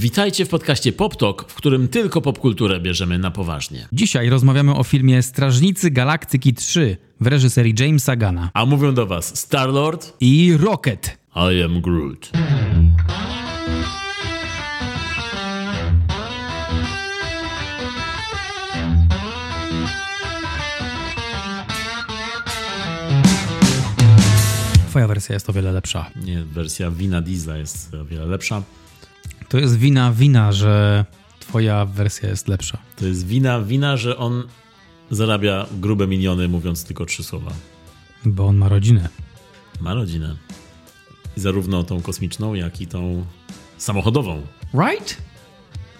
Witajcie w podcaście PopTok, w którym tylko popkulturę bierzemy na poważnie. Dzisiaj rozmawiamy o filmie Strażnicy Galaktyki 3 w reżyserii Jamesa Gana A mówią do was Star-Lord i Rocket. I am Groot. Twoja wersja jest o wiele lepsza. Nie, wersja Wina Diesla jest o wiele lepsza. To jest wina wina, że twoja wersja jest lepsza. To jest wina wina, że on zarabia grube miliony, mówiąc tylko trzy słowa. Bo on ma rodzinę. Ma rodzinę. Zarówno tą kosmiczną, jak i tą samochodową. Right?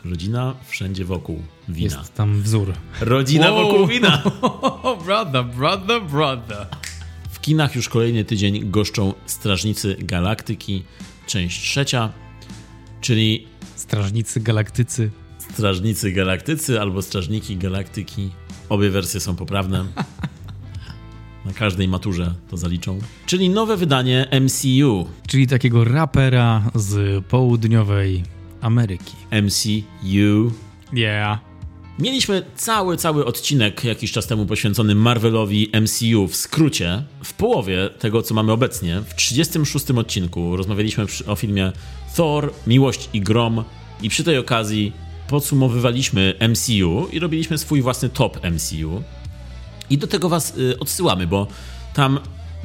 Rodzina wszędzie wokół wina. Jest tam wzór. Rodzina Wow. wokół wina. brother, brother, brother. W kinach już kolejny tydzień goszczą Strażnicy Galaktyki, część trzecia, czyli Strażnicy Galaktycy. Strażnicy Galaktycy albo Strażniki Galaktyki. Obie wersje są poprawne. Na każdej maturze to zaliczą. Czyli nowe wydanie MCU. Czyli takiego rapera z południowej Ameryki. MCU. Yeah. Mieliśmy cały, cały odcinek jakiś czas temu poświęcony Marvelowi MCU w skrócie. W połowie tego, co mamy obecnie, w 36 odcinku rozmawialiśmy o filmie Thor, Miłość i Grom i przy tej okazji podsumowywaliśmy MCU i robiliśmy swój własny top MCU. I do tego was y, odsyłamy, bo tam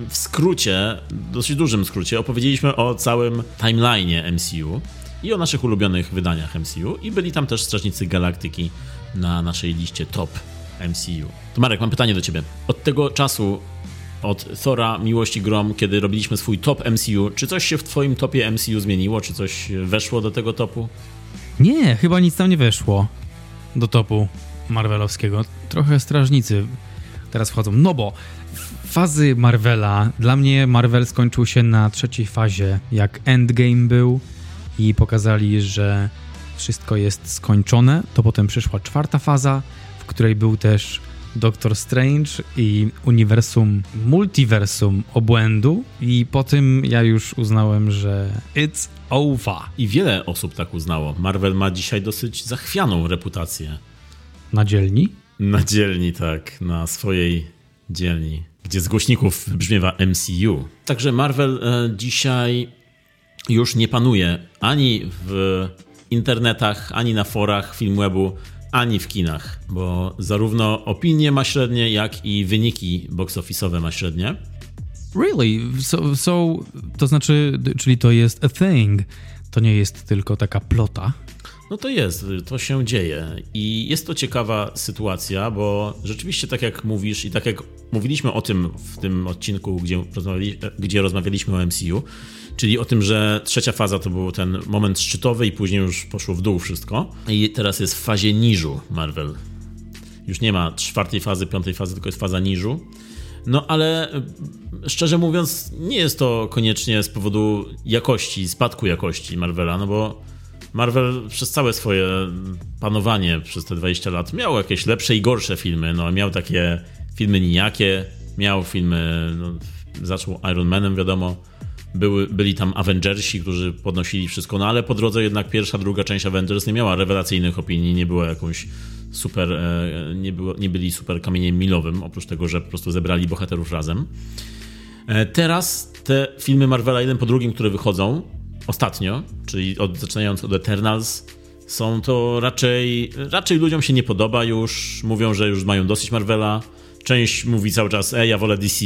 w skrócie, dosyć dużym skrócie, opowiedzieliśmy o całym timeline'ie MCU i o naszych ulubionych wydaniach MCU i byli tam też Strażnicy Galaktyki na naszej liście top MCU. To Marek, mam pytanie do ciebie. Od tego czasu, od Thora, Miłości Grom, kiedy robiliśmy swój top MCU, czy coś się w twoim topie MCU zmieniło? Czy coś weszło do tego topu? Nie, chyba nic tam nie weszło do topu Marvelowskiego. Trochę strażnicy teraz wchodzą. No bo fazy Marvela, dla mnie Marvel skończył się na trzeciej fazie, jak Endgame był i pokazali, że wszystko jest skończone. To potem przyszła czwarta faza, w której był też Doctor Strange i uniwersum, multiversum obłędu i po tym ja już uznałem, że it's over. I wiele osób tak uznało. Marvel ma dzisiaj dosyć zachwianą reputację. Na dzielni? Na dzielni, tak, na swojej dzielni, gdzie z głośników brzmiewa MCU. Także Marvel e, dzisiaj już nie panuje ani w internetach, ani na forach Filmwebu, ani w kinach, bo zarówno opinie ma średnie, jak i wyniki box office'owe ma średnie. Really? So, so, to znaczy, czyli to jest a thing. To nie jest tylko taka plota. No to jest, to się dzieje i jest to ciekawa sytuacja, bo rzeczywiście tak jak mówisz i tak jak mówiliśmy o tym w tym odcinku, gdzie, rozmawiali, gdzie rozmawialiśmy o MCU, czyli o tym, że trzecia faza to był ten moment szczytowy i później już poszło w dół wszystko i teraz jest w fazie niżu Marvel. Już nie ma czwartej fazy, piątej fazy, tylko jest faza niżu. No ale y, szczerze mówiąc, nie jest to koniecznie z powodu jakości, spadku jakości Marvela, no bo Marvel przez całe swoje panowanie przez te 20 lat miał jakieś lepsze i gorsze filmy. No, miał takie filmy nijakie, miał filmy, no, zaczął Iron Manem, wiadomo. Były, byli tam Avengersi, którzy podnosili wszystko, no ale po drodze jednak pierwsza, druga część Avengers nie miała rewelacyjnych opinii, nie była jakąś super, e, nie, było, nie byli super kamieniem milowym, oprócz tego, że po prostu zebrali bohaterów razem. E, Teraz te filmy Marvela jeden po drugim, które wychodzą ostatnio, czyli od, zaczynając od Eternals, są to raczej, raczej ludziom się nie podoba już, mówią, że już mają dosyć Marvela. Część mówi cały czas, ej, ja wolę DC.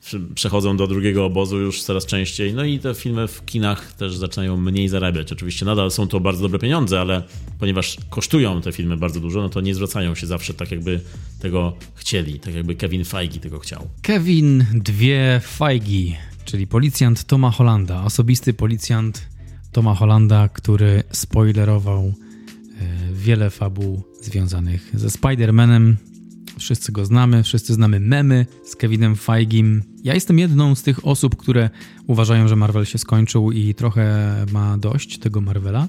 Prze- Przechodzą do drugiego obozu już coraz częściej. No i te filmy w kinach też zaczynają mniej zarabiać. Oczywiście nadal są to bardzo dobre pieniądze, ale ponieważ kosztują te filmy bardzo dużo, no to nie zwracają się zawsze tak, jakby tego chcieli. Tak jakby Kevin Feige tego chciał. Kevin Dwie Feigi, czyli policjant Toma Hollanda, osobisty policjant Toma Hollanda, który spoilerował e, wiele fabuł związanych ze Spider-Manem. Wszyscy go znamy, wszyscy znamy memy z Kevinem Feigim. Ja jestem jedną z tych osób, które uważają, że Marvel się skończył i trochę ma dość tego Marvela.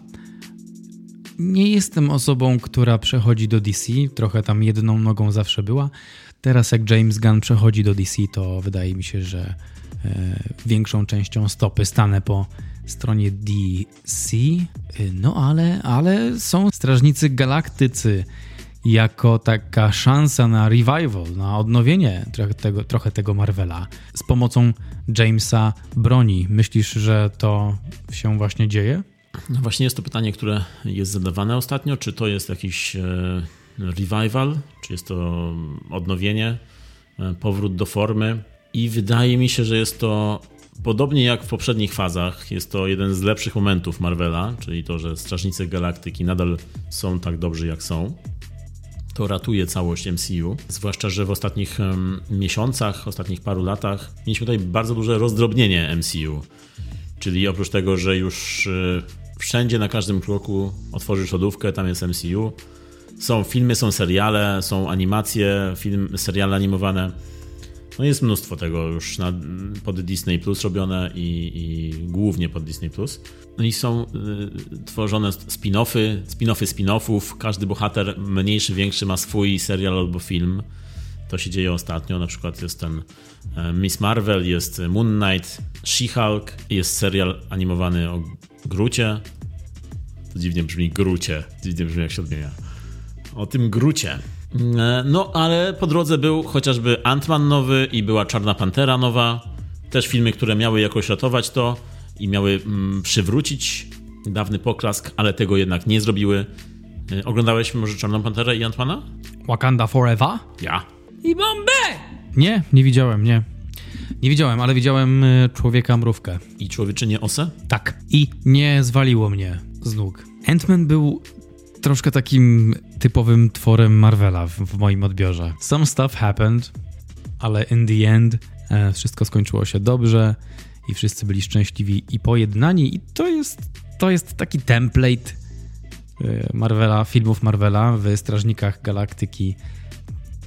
Nie jestem osobą, która przechodzi do DC, trochę tam jedną nogą zawsze była. Teraz jak James Gunn przechodzi do DC, to wydaje mi się, że większą częścią stopy stanę po stronie DC. No ale, ale są Strażnicy Galaktycy jako taka szansa na revival, na odnowienie trochę tego, trochę tego Marvela z pomocą Jamesa Broni. Myślisz, że to się właśnie dzieje? No właśnie jest to pytanie, które jest zadawane ostatnio. Czy to jest jakiś e, revival, czy jest to odnowienie, e, powrót do formy? I wydaje mi się, że jest to podobnie jak w poprzednich fazach. Jest to jeden z lepszych momentów Marvela, czyli to, że Strażnicy Galaktyki nadal są tak dobrzy, jak są to ratuje całość MCU. Zwłaszcza, że w ostatnich um, miesiącach, ostatnich paru latach mieliśmy tutaj bardzo duże rozdrobnienie MCU. Czyli oprócz tego, że już y, wszędzie, na każdym kroku otworzysz lodówkę, tam jest MCU. Są filmy, są seriale, są animacje, film, seriale animowane no jest mnóstwo tego już na, pod Disney Plus robione i, i, głównie pod Disney Plus. No i są y, tworzone spin-offy, spin-offy spin-offów. Każdy bohater mniejszy, większy ma swój serial albo film. To się dzieje ostatnio. Na przykład jest ten e, Miss Marvel, jest Moon Knight, She-Hulk, jest serial animowany o Grucie. To dziwnie brzmi Grucie. Dziwnie brzmi jak się odmienia. O tym Grucie. E, no, ale po drodze był chociażby Ant-Man nowy i była Czarna Pantera nowa. Też filmy, które miały jakoś ratować to i miały mm, przywrócić dawny poklask, ale tego jednak nie zrobiły. E, oglądałeś może Czarną Panterę i Antmana? Wakanda Forever? Ja. I bombę! Nie, nie widziałem, nie. Nie widziałem, ale widziałem e, Człowieka Mrówkę. I Człowieczynię Osę? Tak. I nie zwaliło mnie z nóg. Ant-Man był troszkę takim typowym tworem Marvela w, w, moim odbiorze. Some stuff happened, ale in the end e, wszystko skończyło się dobrze i wszyscy byli szczęśliwi i pojednani i to jest, to jest taki template e, Marvela, filmów Marvela w Strażnikach Galaktyki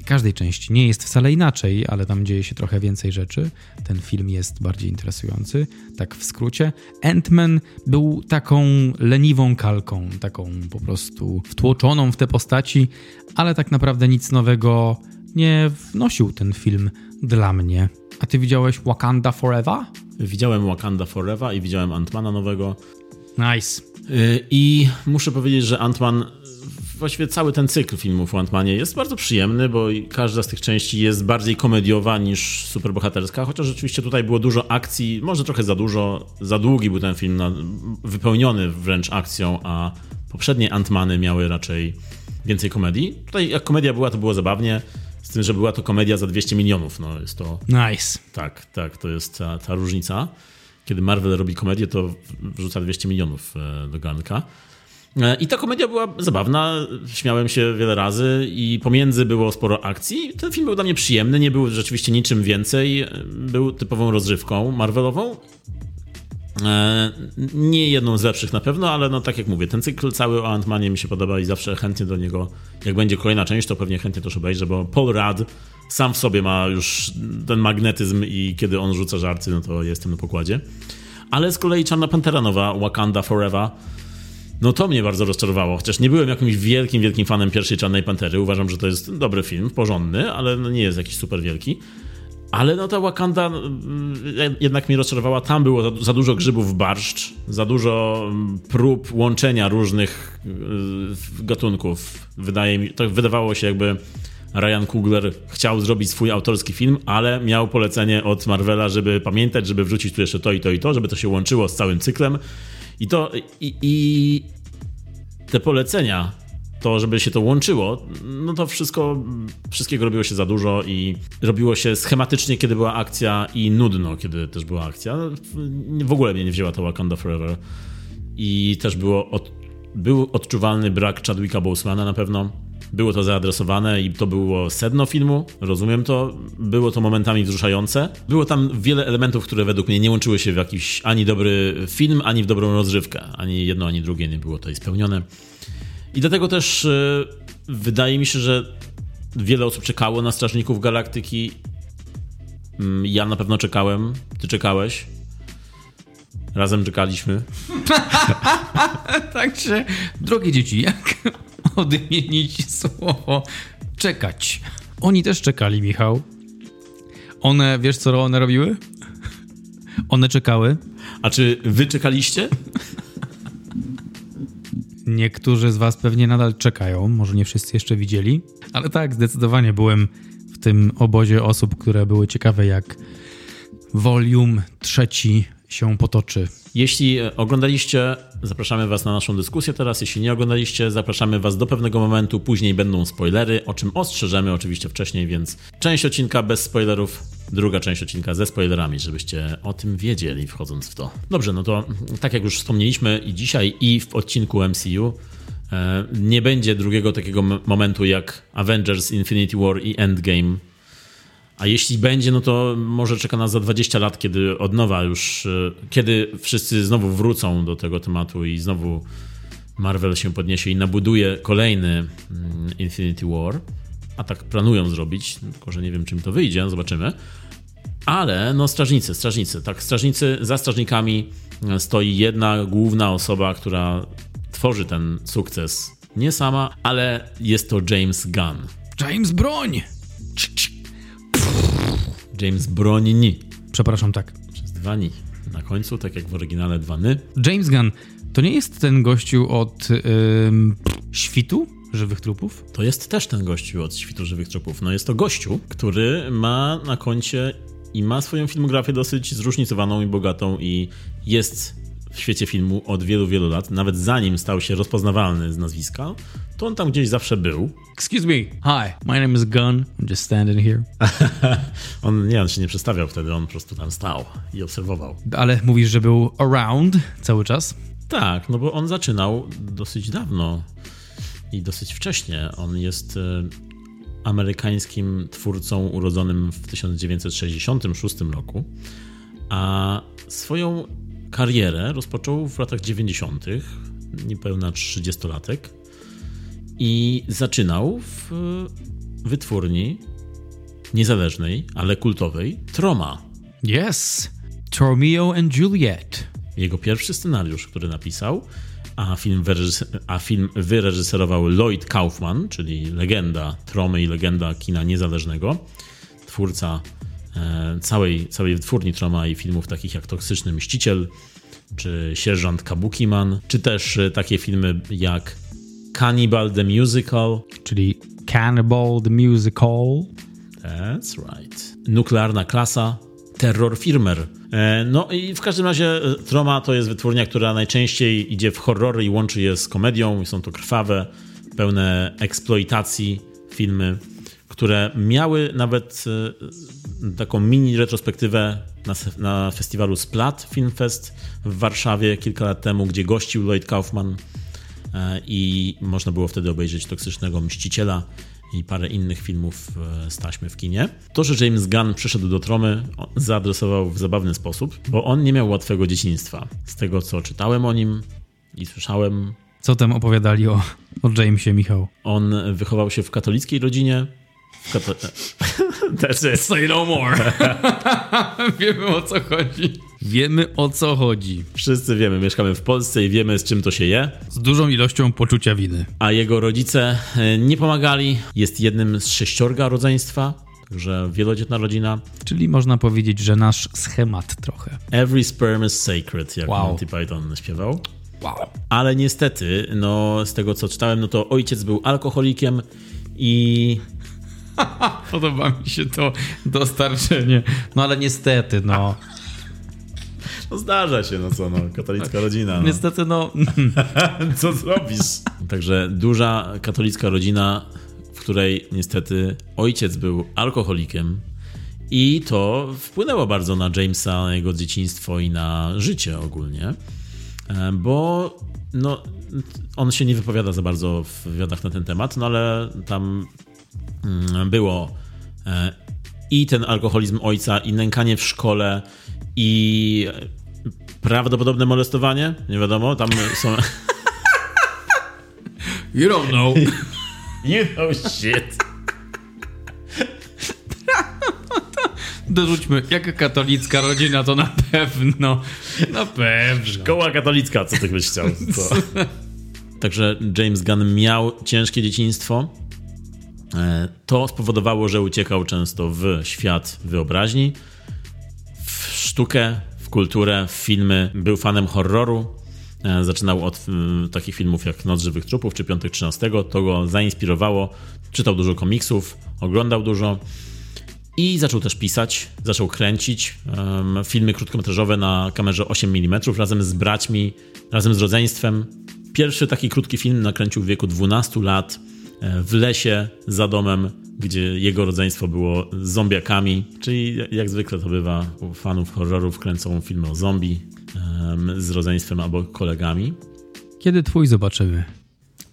każdej części. Nie jest wcale inaczej, ale tam dzieje się trochę więcej rzeczy. Ten film jest bardziej interesujący. Tak w skrócie. Ant-Man był taką leniwą kalką, taką po prostu wtłoczoną w te postaci, ale tak naprawdę nic nowego nie wnosił ten film dla mnie. A ty widziałeś Wakanda Forever? Widziałem Wakanda Forever i widziałem Antmana nowego. Nice. Y, I muszę powiedzieć, że Antman właściwie cały ten cykl filmów o Ant-Manie jest bardzo przyjemny, bo każda z tych części jest bardziej komediowa niż superbohaterska, chociaż rzeczywiście tutaj było dużo akcji, może trochę za dużo, za długi był ten film, na, wypełniony wręcz akcją, a poprzednie Ant-Many miały raczej więcej komedii. Tutaj jak komedia była, to było zabawnie, z tym, że była to komedia za 200 milionów, no jest to... Nice. Tak, tak, to jest ta, ta różnica. Kiedy Marvel robi komedię, to wrzuca 200 milionów e, do garnka. E, I ta komedia była zabawna, śmiałem się wiele razy i pomiędzy było sporo akcji. Ten film był dla mnie przyjemny, nie był rzeczywiście niczym więcej. Był typową rozrywką Marvelową. E, nie jedną z lepszych na pewno, ale no tak jak mówię, ten cykl cały o Ant-Manie mi się podoba i zawsze chętnie do niego, jak będzie kolejna część, to pewnie chętnie też obejrzę, bo Paul Rudd sam w sobie ma już ten magnetyzm i kiedy on rzuca żarty, no to jestem na pokładzie. Ale z kolei Czarna Pantera nowa, Wakanda Forever, no to mnie bardzo rozczarowało, chociaż nie byłem jakimś wielkim, wielkim fanem pierwszej Czarnej Pantery. Uważam, że to jest dobry film, porządny, ale no nie jest jakiś super wielki. Ale no ta Wakanda mm, jednak mnie rozczarowała. Tam było za, dużo grzybów barszcz, za dużo mm, prób łączenia różnych y, gatunków. Wydaje mi, to wydawało się jakby Ryan Coogler chciał zrobić swój autorski film, ale miał polecenie od Marvela, żeby pamiętać, żeby wrzucić tu jeszcze to i to i to, żeby to się łączyło z całym cyklem. I to i, i te polecenia, to żeby się to łączyło, no to wszystko, wszystkiego robiło się za dużo i robiło się schematycznie, kiedy była akcja i nudno, kiedy też była akcja. W ogóle mnie nie wzięła to Wakanda Forever. I też było od, był odczuwalny brak Chadwicka Bosemana na pewno było to zaadresowane i to było sedno filmu, rozumiem to, było to momentami wzruszające. Było tam wiele elementów, które według mnie nie łączyły się w jakiś ani dobry film, ani w dobrą rozrywkę. Ani jedno, ani drugie nie było tutaj spełnione. I dlatego też yy, wydaje mi się, że wiele osób czekało na Strażników Galaktyki. Yy, ja na pewno czekałem, ty czekałeś. Razem czekaliśmy. Także, drogie dzieci, jak odmienić słowo czekać. Oni też czekali, Michał. One, wiesz co one robiły? One czekały. A czy wy czekaliście? Niektórzy z Was pewnie nadal czekają, może nie wszyscy jeszcze widzieli, ale tak, zdecydowanie byłem w tym obozie osób, które były ciekawe, jak volume trzeci się potoczy. Jeśli oglądaliście, zapraszamy Was na naszą dyskusję teraz. Jeśli nie oglądaliście, zapraszamy Was do pewnego momentu. Później będą spoilery, o czym ostrzeżemy oczywiście wcześniej, więc część odcinka bez spoilerów, druga część odcinka ze spoilerami, żebyście o tym wiedzieli wchodząc w to. Dobrze, no to tak jak już wspomnieliśmy i dzisiaj, i w odcinku MCU, e, nie będzie drugiego takiego momentu jak Avengers Infinity War i Endgame a jeśli będzie, no to może czeka nas za 20 lat, kiedy od nowa już, e, kiedy wszyscy znowu wrócą do tego tematu i znowu Marvel się podniesie i nabuduje kolejny mm, Infinity War. A tak planują zrobić, tylko że nie wiem, czym to wyjdzie, zobaczymy. Ale no strażnicy, strażnicy, tak, strażnicy, za strażnikami e, stoi jedna główna osoba, która tworzy ten sukces. Nie sama, ale jest to James Gunn. James Broń! James Broni. Przepraszam, tak. Przez dwa ni. Na końcu, tak jak w oryginale dwa ny. James Gunn to nie jest ten gościu od yy, świtu żywych trupów? To jest też ten gościu od świtu żywych trupów. No jest to gościu, który ma na koncie i ma swoją filmografię dosyć zróżnicowaną i bogatą i jest świecie filmu od wielu, wielu lat, nawet zanim stał się rozpoznawalny z nazwiska, to on tam gdzieś zawsze był. Excuse me. Hi, my name is Gunn. I'm just standing here. on nie, on się nie przedstawiał wtedy, on po prostu tam stał i obserwował. Ale mówisz, że był around cały czas? Tak, no bo on zaczynał dosyć dawno i dosyć wcześnie. On jest e, amerykańskim twórcą urodzonym w 1966 roku, a swoją karierę rozpoczął w latach 90., niepełna 30-latek i zaczynał w wytwórni niezależnej, ale kultowej Troma. Yes, Romeo and Juliet. Jego pierwszy scenariusz, który napisał, a film, a film wyreżyserował Lloyd Kaufman, czyli legenda Tromy i legenda kina niezależnego, twórca E, całej, całej wytwórni Troma i filmów takich jak Toksyczny Mściciel, czy Sierżant Kabukiman, czy też e, takie filmy jak Cannibal the Musical. Czyli Cannibal the Musical. That's right. Nuklearna Klasa, Terror Firmer. E, no i w każdym razie Troma to jest wytwórnia, która najczęściej idzie w horrory i łączy je z komedią. Są to krwawe, pełne eksploitacji filmy które miały nawet e, taką mini retrospektywę na, na festiwalu Splat Film Fest w Warszawie kilka lat temu, gdzie gościł Lloyd Kaufman e, i można było wtedy obejrzeć Toksycznego Mściciela i parę innych filmów e, z taśmy w kinie. To, że James Gunn przyszedł do Tromy, zaadresował w zabawny sposób, bo on nie miał łatwego dzieciństwa. Z tego, co czytałem o nim i słyszałem... Co tam opowiadali o, o Jamesie, Michał? On wychował się w katolickiej rodzinie, That's it. Say no more. wiemy o co chodzi. Wiemy o co chodzi. Wszyscy wiemy, mieszkamy w Polsce i wiemy z czym to się je. Z dużą ilością poczucia winy. A jego rodzice e, nie pomagali. Jest jednym z sześciorga rodzeństwa. Także wielodzietna rodzina. Czyli można powiedzieć, że nasz schemat trochę. Every sperm is sacred, jak wow. Monty Python śpiewał. Wow. Ale niestety, no z tego co czytałem, no to ojciec był alkoholikiem i Podoba mi się to dostarczenie. No ale niestety, no. No zdarza się, no co, no, katolicka rodzina. No. Niestety, no. co zrobisz? Także duża katolicka rodzina, w której niestety ojciec był alkoholikiem i to wpłynęło bardzo na Jamesa, na jego dzieciństwo i na życie ogólnie, e, bo no, on się nie wypowiada za bardzo w wywiadach na ten temat, no ale tam było e, i ten alkoholizm ojca, i nękanie w szkole, i prawdopodobne molestowanie. Nie wiadomo, tam są. You don't know. You know shit. Dorzućmy, jak katolicka rodzina, to na pewno. Na pewno. Szkoła katolicka, co ty byś chciał? Co? Także James Gunn miał ciężkie dzieciństwo. E, to spowodowało, że uciekał często w świat wyobraźni, w sztukę, w kulturę, w filmy. Był fanem horroru. E, zaczynał od takich filmów jak Noc Żywych Trupów czy Piątek 13. To go zainspirowało. Czytał dużo komiksów, oglądał dużo. I zaczął też pisać, zaczął kręcić um, filmy krótkometrażowe na kamerze 8 mm razem z braćmi, razem z rodzeństwem. Pierwszy taki krótki film nakręcił w wieku 12 lat w lesie za domem, gdzie jego rodzeństwo było zombiakami, czyli jak zwykle to bywa u fanów horrorów kręcą filmy o zombie z rodzeństwem albo kolegami. Kiedy twój zobaczymy?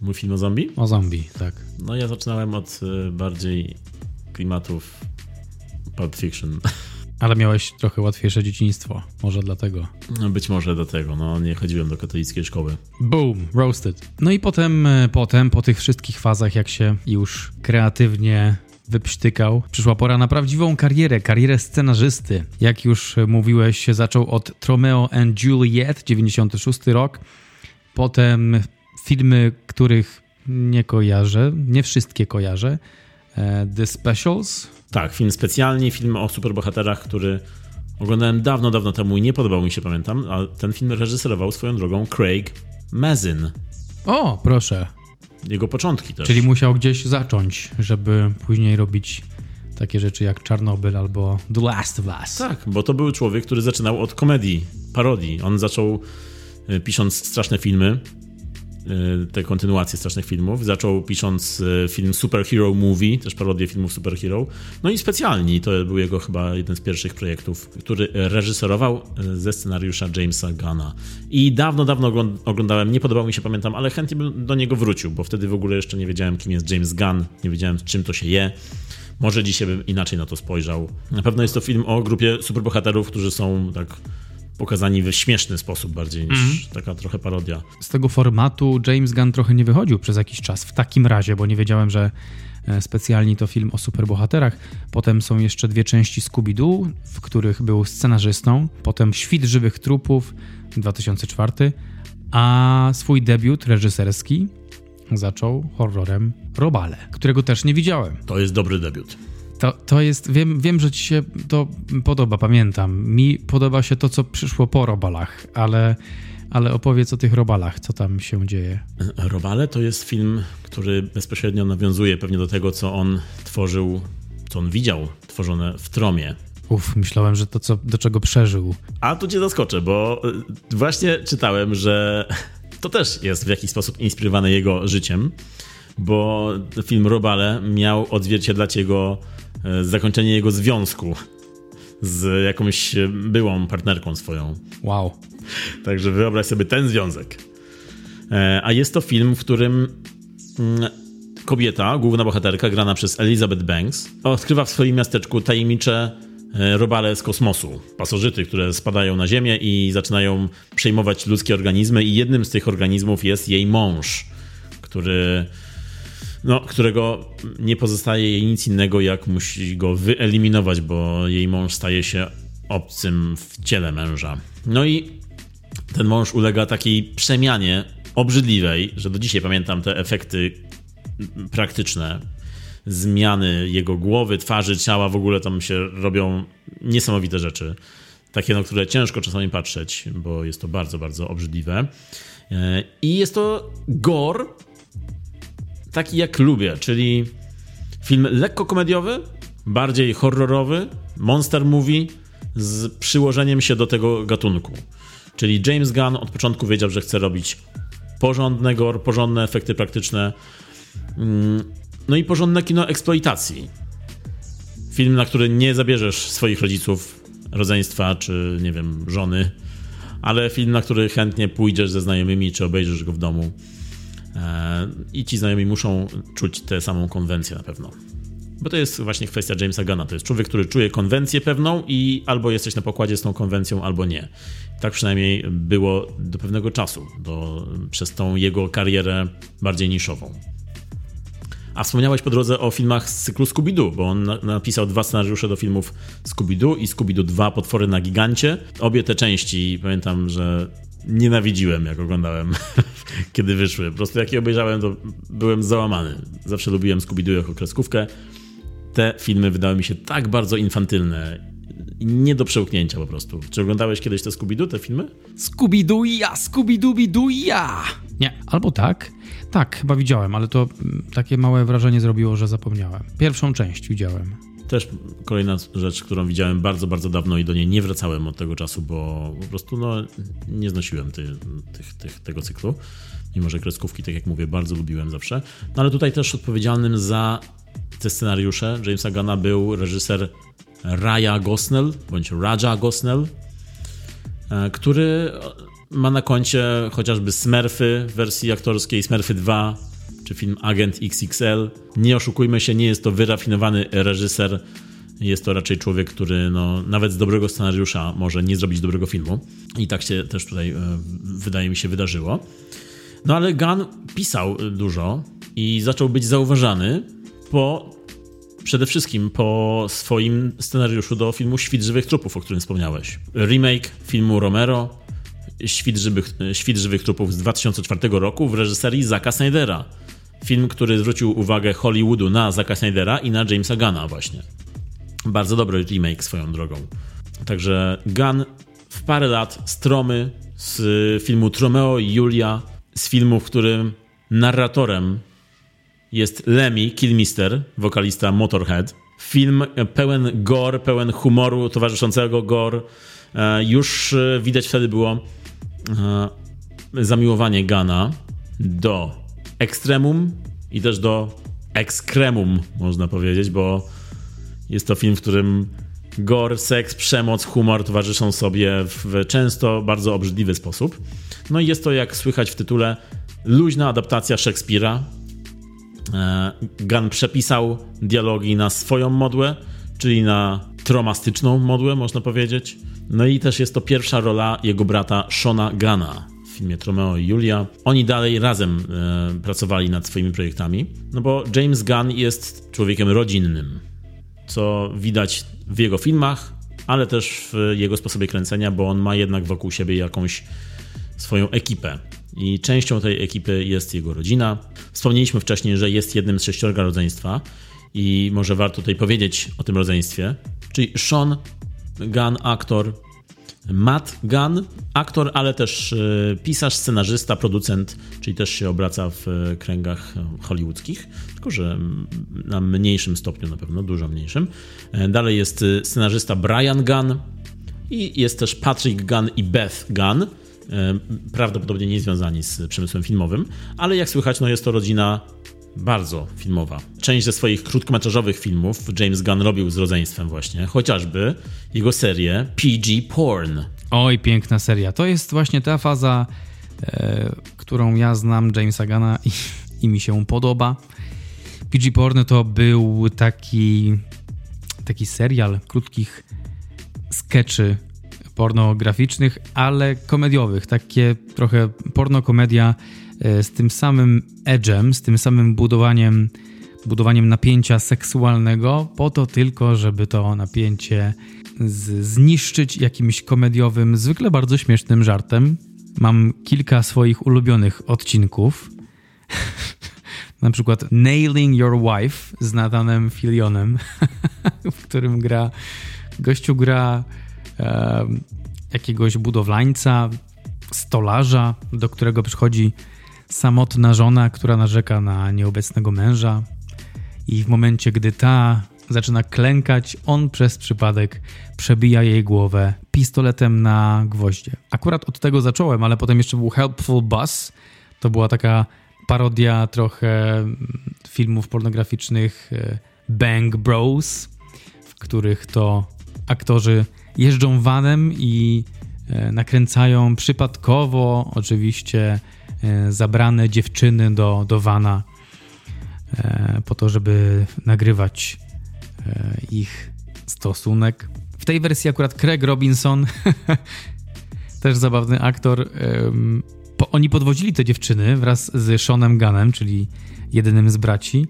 Mój film o zombie? O zombie, tak. No ja zaczynałem od e, bardziej klimatów Pulp Fiction. Ale miałeś trochę łatwiejsze dzieciństwo, może dlatego. No być może dlatego, no nie chodziłem do katolickiej szkoły. Boom, roasted. No i potem, e, potem, po tych wszystkich fazach, jak się już kreatywnie wyprztykał, przyszła pora na prawdziwą karierę, karierę scenarzysty. Jak już mówiłeś, zaczął od Tromeo and Juliet, 96 rok, potem filmy, których nie kojarzę, nie wszystkie kojarzę, e, The Specials, tak, film specjalny, film o superbohaterach, który oglądałem dawno, dawno temu i nie podobał mi się, pamiętam, a ten film reżyserował swoją drogą Craig Mazin. O, proszę. Jego początki też. Czyli musiał gdzieś zacząć, żeby później robić takie rzeczy jak Czarnobyl albo The Last of Us. Tak, bo to był człowiek, który zaczynał od komedii, parodii. On zaczął e, pisząc straszne filmy, Y, te kontynuacje strasznych filmów. Zaczął pisząc y, film Superhero Movie, też parodię filmów Superhero. No i specjalni, to był jego chyba jeden z pierwszych projektów, który reżyserował y, ze scenariusza Jamesa Gunna. I dawno, dawno oglądałem, nie podobał mi się, pamiętam, ale chętnie bym do niego wrócił, bo wtedy w ogóle jeszcze nie wiedziałem, kim jest James Gunn, nie wiedziałem, czym to się je. Może dzisiaj bym inaczej na to spojrzał. Na pewno jest to film o grupie superbohaterów, którzy są tak pokazani w śmieszny sposób bardziej niż mm. taka trochę parodia. Z tego formatu James Gunn trochę nie wychodził przez jakiś czas w takim razie, bo nie wiedziałem, że e, specjalnie to film o superbohaterach. Potem są jeszcze dwie części Scooby-Doo, w których był scenarzystą. Potem Świt żywych trupów 2004, a swój debiut reżyserski zaczął horrorem Robale, którego też nie widziałem. To jest dobry debiut. To, to jest, wiem, wiem, że ci się to podoba, pamiętam. Mi podoba się to, co przyszło po robalach, ale, ale opowiedz o tych robalach, co tam się dzieje. Robale to jest film, który bezpośrednio nawiązuje pewnie do tego, co on tworzył, co on widział tworzone w Tromie. Uf, myślałem, że to, co, do czego przeżył. A tu cię zaskoczę, bo y, właśnie czytałem, że to też jest w jakiś sposób inspirowane jego życiem, bo film Robale miał odzwierciedlać jego zakończenie jego związku z jakąś byłą partnerką swoją. Wow. Także wyobraź sobie ten związek. E, a jest to film, w którym mm, kobieta, główna bohaterka, grana przez Elizabeth Banks, odkrywa w swoim miasteczku tajemnicze e, robale z kosmosu. Pasożyty, które spadają na Ziemię i zaczynają przejmować ludzkie organizmy, i jednym z tych organizmów jest jej mąż, który no, którego nie pozostaje jej nic innego, jak musi go wyeliminować, bo jej mąż staje się obcym w ciele męża. No i ten mąż ulega takiej przemianie obrzydliwej, że do dzisiaj pamiętam te efekty praktyczne. Zmiany jego głowy, twarzy, ciała, w ogóle tam się robią niesamowite rzeczy. Takie, na które ciężko czasami patrzeć, bo jest to bardzo, bardzo obrzydliwe. E, I jest to gore, taki jak lubię, czyli film lekko komediowy, bardziej horrorowy, monster movie z przyłożeniem się do tego gatunku. Czyli James Gunn od początku wiedział, że chce robić porządne gore, porządne efekty praktyczne, mm, no i porządne kino eksploitacji. Film, na który nie zabierzesz swoich rodziców, rodzeństwa czy, nie wiem, żony, ale film, na który chętnie pójdziesz ze znajomymi czy obejrzysz go w domu. E, I ci znajomi muszą czuć tę samą konwencję na pewno. Bo to jest właśnie kwestia Jamesa Gunna. To jest człowiek, który czuje konwencję pewną i albo jesteś na pokładzie z tą konwencją, albo nie. Tak przynajmniej było do pewnego czasu, do, przez tą jego karierę bardziej niszową. A wspomniałeś po drodze o filmach z cyklu Scooby-Doo, bo on na, napisał dwa scenariusze do filmów Scooby-Doo i Scooby-Doo 2 Potwory na Gigancie. Obie te części, pamiętam, że nienawidziłem, jak oglądałem, kiedy wyszły. Po prostu jak je obejrzałem, to byłem załamany. Zawsze lubiłem Scooby-Doo jako kreskówkę. Te filmy wydały mi się tak bardzo infantylne. nie do przełknięcia po prostu. Czy oglądałeś kiedyś te Scooby-Doo, te filmy? Scooby-Doo ja, Scooby-Dooby-Doo ja! Nie, albo tak. Tak, chyba widziałem, ale to mm, takie małe wrażenie zrobiło, że zapomniałem. Pierwszą część widziałem. Też kolejna rzecz, którą widziałem bardzo, bardzo dawno i do niej nie wracałem od tego czasu, bo po prostu no, nie znosiłem ty, tych, tych, tego cyklu. Mimo, że kreskówki, tak jak mówię, bardzo lubiłem zawsze. No ale tutaj też odpowiedzialnym za te scenariusze Jamesa Gana był reżyser Raya Gosnell, bądź Raja Gosnell, e, który ma na koncie chociażby Smurfy w wersji aktorskiej, Smurfy 2, czy film Agent XXL. Nie oszukujmy się, nie jest to wyrafinowany reżyser. Jest to raczej człowiek, który no, nawet z dobrego scenariusza może nie zrobić dobrego filmu. I tak się też tutaj, e, wydaje mi się, wydarzyło. No ale Gunn pisał dużo i zaczął być zauważany po przede wszystkim po swoim scenariuszu do filmu Świt żywych trupów, o którym wspomniałeś. Remake filmu Romero, Świt żywych, Świt żywych trupów z 2004 roku w reżyserii Zacka Snydera. Film, który zwrócił uwagę Hollywoodu na Zacka Snydera i na Jamesa Gana właśnie. Bardzo dobry remake swoją drogą. Także Gunn w parę lat stromy z filmu Tromeo i Julia, z filmu, w którym narratorem jest Lemmy Kilmister, wokalista Motorhead. Film pełen gore, pełen humoru towarzyszącego gore. E, już e, widać wtedy było e, zamiłowanie Gana do ekstremum i też do ekskremum, można powiedzieć, bo jest to film, w którym gore, seks, przemoc, humor towarzyszą sobie w często bardzo obrzydliwy sposób. No i jest to, jak słychać w tytule, luźna adaptacja Szekspira, E, Gun przepisał dialogi na swoją modłę, czyli na tromastyczną modłę, można powiedzieć. No i też jest to pierwsza rola jego brata Shona Gana w filmie Tromeo i Julia. Oni dalej razem e, pracowali nad swoimi projektami, no bo James Gunn jest człowiekiem rodzinnym, co widać w jego filmach, ale też w jego sposobie kręcenia, bo on ma jednak wokół siebie jakąś swoją ekipę. I częścią tej ekipy jest jego rodzina. Wspomnieliśmy wcześniej, że jest jednym z sześciorga rodzeństwa i może warto tutaj powiedzieć o tym rodzeństwie. Czyli Sean Gunn, aktor, Matt Gunn, aktor, ale też e, pisarz, scenarzysta, producent, czyli też się obraca w e, kręgach hollywoodzkich, tylko że na mniejszym stopniu na pewno, dużo mniejszym. E, dalej jest scenarzysta Brian Gunn i jest też Patrick Gunn i Beth Gunn prawdopodobnie nie związani z przemysłem filmowym, ale jak słychać, no jest to rodzina bardzo filmowa. Część ze swoich krótkometrażowych filmów James Gunn robił z rodzeństwem właśnie, chociażby jego serię PG Porn. Oj, piękna seria. To jest właśnie ta faza, e, którą ja znam Jamesa Gunna i, i mi się podoba. PG Porn to był taki, taki serial krótkich sketchy pornograficznych, ale komediowych. Takie trochę pornokomedia e, z tym samym edge'em, z tym samym budowaniem, budowaniem napięcia seksualnego, po to tylko, żeby to napięcie zniszczyć jakimś komediowym, zwykle bardzo śmiesznym żartem. Mam kilka swoich ulubionych odcinków. Na przykład Nailing Your Wife z Nathanem Fillionem, w którym gra gościu gra jakiegoś budowlańca, stolarza, do którego przychodzi samotna żona, która narzeka na nieobecnego męża. I w momencie, gdy ta zaczyna klękać, on przez przypadek przebija jej głowę pistoletem na gwoździe. Akurat od tego zacząłem, ale potem jeszcze był Helpful Bus. To była taka parodia trochę filmów pornograficznych e, Bang Bros, w których to aktorzy jeżdżą vanem i e, nakręcają przypadkowo oczywiście zabrane dziewczyny do, do vana e, po to, żeby nagrywać ich stosunek. W tej wersji akurat Craig Robinson, też zabawny aktor, oni podwodzili te dziewczyny wraz z Seanem Gunnem, czyli jedynym z braci,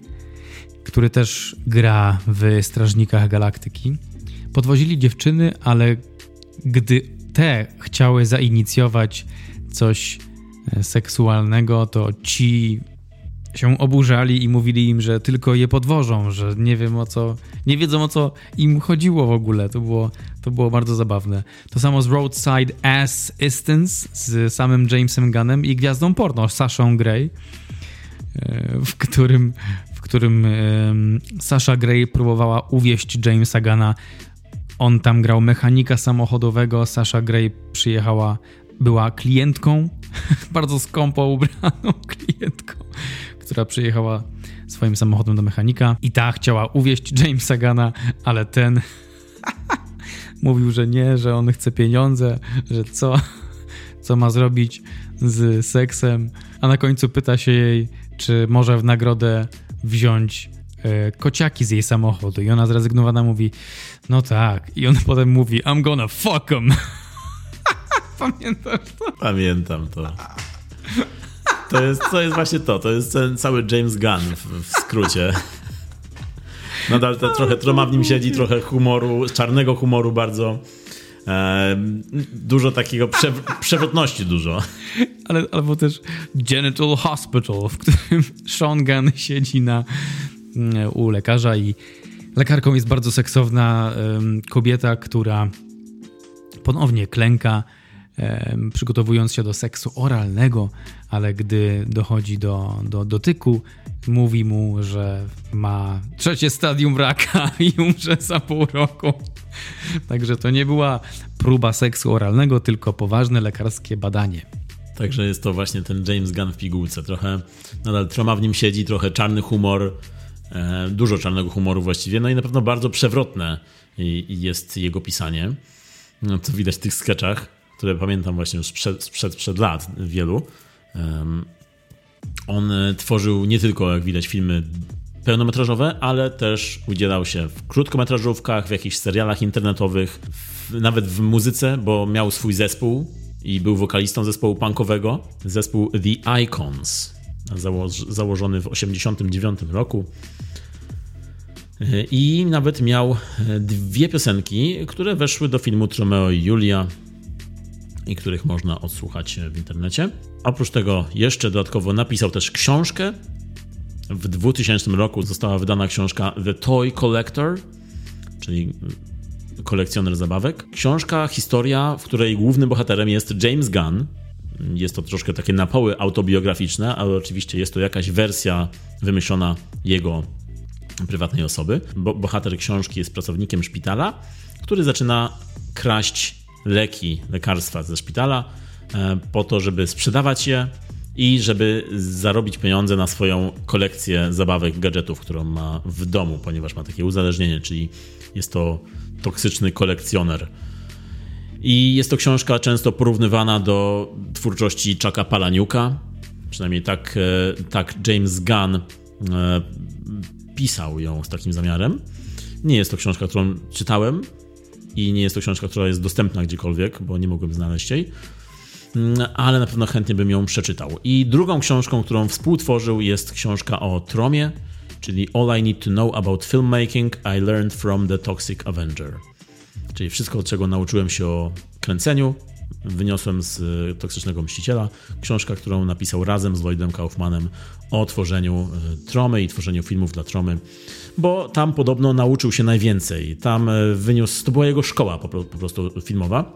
który też gra w Strażnikach Galaktyki podwozili dziewczyny, ale gdy te chciały zainicjować coś e, seksualnego, to ci się oburzali i mówili im, że tylko je podwożą, że nie wiem o co, nie wiedzą o co im chodziło w ogóle. To było, to było bardzo zabawne. To samo z Roadside Assistance z samym Jamesem Gunnem i gwiazdą porno Sashą Gray, e, w którym, w którym Sasha Gray próbowała uwieść Jamesa Gunna. On tam grał mechanika samochodowego, Sasha Gray przyjechała, była klientką, bardzo skąpo ubraną klientką która przyjechała swoim samochodem do mechanika i ta chciała uwieść Jamesa Gana, ale ten mówił, że nie, że on chce pieniądze, że co, co ma zrobić z seksem, a na końcu pyta się jej, czy może w nagrodę wziąć e, kociaki z jej samochodu i ona zrezygnowana mówi, no tak i on potem mówi, I'm gonna fuck em. Pamiętasz to? Pamiętam to. To jest, to jest właśnie to. To jest ten cały James Gunn w, w skrócie. Nadal to trochę troma w nim siedzi, trochę humoru, czarnego humoru bardzo. E, dużo takiego prze, przewrotności dużo. Ale, albo też Genital Hospital, w którym Sean Gunn siedzi na, mm, u lekarza i lekarką jest bardzo seksowna um, kobieta, która ponownie klęka przygotowując się do seksu oralnego, ale gdy dochodzi do, do dotyku, mówi mu, że ma trzecie stadium raka i umrze za pół roku. Także to nie była próba seksu oralnego, tylko poważne lekarskie badanie. Także jest to właśnie ten James Gunn w pigułce. Trochę nadal troma w nim siedzi, trochę czarny humor, e, dużo czarnego humoru właściwie, no i na pewno bardzo przewrotne jest jego pisanie. No, co widać w tych sketchach które pamiętam właśnie już sprzed, sprzed, sprzed lat wielu. On tworzył nie tylko, jak widać, filmy pełnometrażowe, ale też udzielał się w krótkometrażówkach, w jakichś serialach internetowych, w, nawet w muzyce, bo miał swój zespół i był wokalistą zespołu punkowego, zespół The Icons, założony w 1989 roku. I nawet miał dwie piosenki, które weszły do filmu Tromeo i Julia i których można odsłuchać w internecie. Oprócz tego jeszcze dodatkowo napisał też książkę. W 2000 roku została wydana książka The Toy Collector, czyli kolekcjoner zabawek. Książka, historia, w której głównym bohaterem jest James Gunn. Jest to troszkę takie napoły autobiograficzne, ale oczywiście jest to jakaś wersja wymyślona jego prywatnej osoby. Bo bohater książki jest pracownikiem szpitala, który zaczyna kraść leki, lekarstwa ze szpitala e, po to, żeby sprzedawać je i żeby zarobić pieniądze na swoją kolekcję zabawek, gadżetów, którą ma w domu, ponieważ ma takie uzależnienie, czyli jest to toksyczny kolekcjoner. I jest to książka często porównywana do twórczości Chucka Palaniuka. Przynajmniej tak, e, tak James Gunn e, pisał ją z takim zamiarem. Nie jest to książka, którą czytałem, i nie jest to książka, która jest dostępna gdziekolwiek, bo nie mogłem znaleźć jej, mm, ale na pewno chętnie bym ją przeczytał. I drugą książką, którą współtworzył jest książka o Tromie, czyli All I Need to Know About Filmmaking I Learned from the Toxic Avenger. Czyli wszystko, czego nauczyłem się o kręceniu, wyniosłem z e, Toksycznego Mściciela. Książka, którą napisał razem z Lloydem Kaufmanem o tworzeniu e, Tromy i tworzeniu filmów dla Tromy bo tam podobno nauczył się najwięcej. Tam e, wyniósł, to była jego szkoła po, po prostu filmowa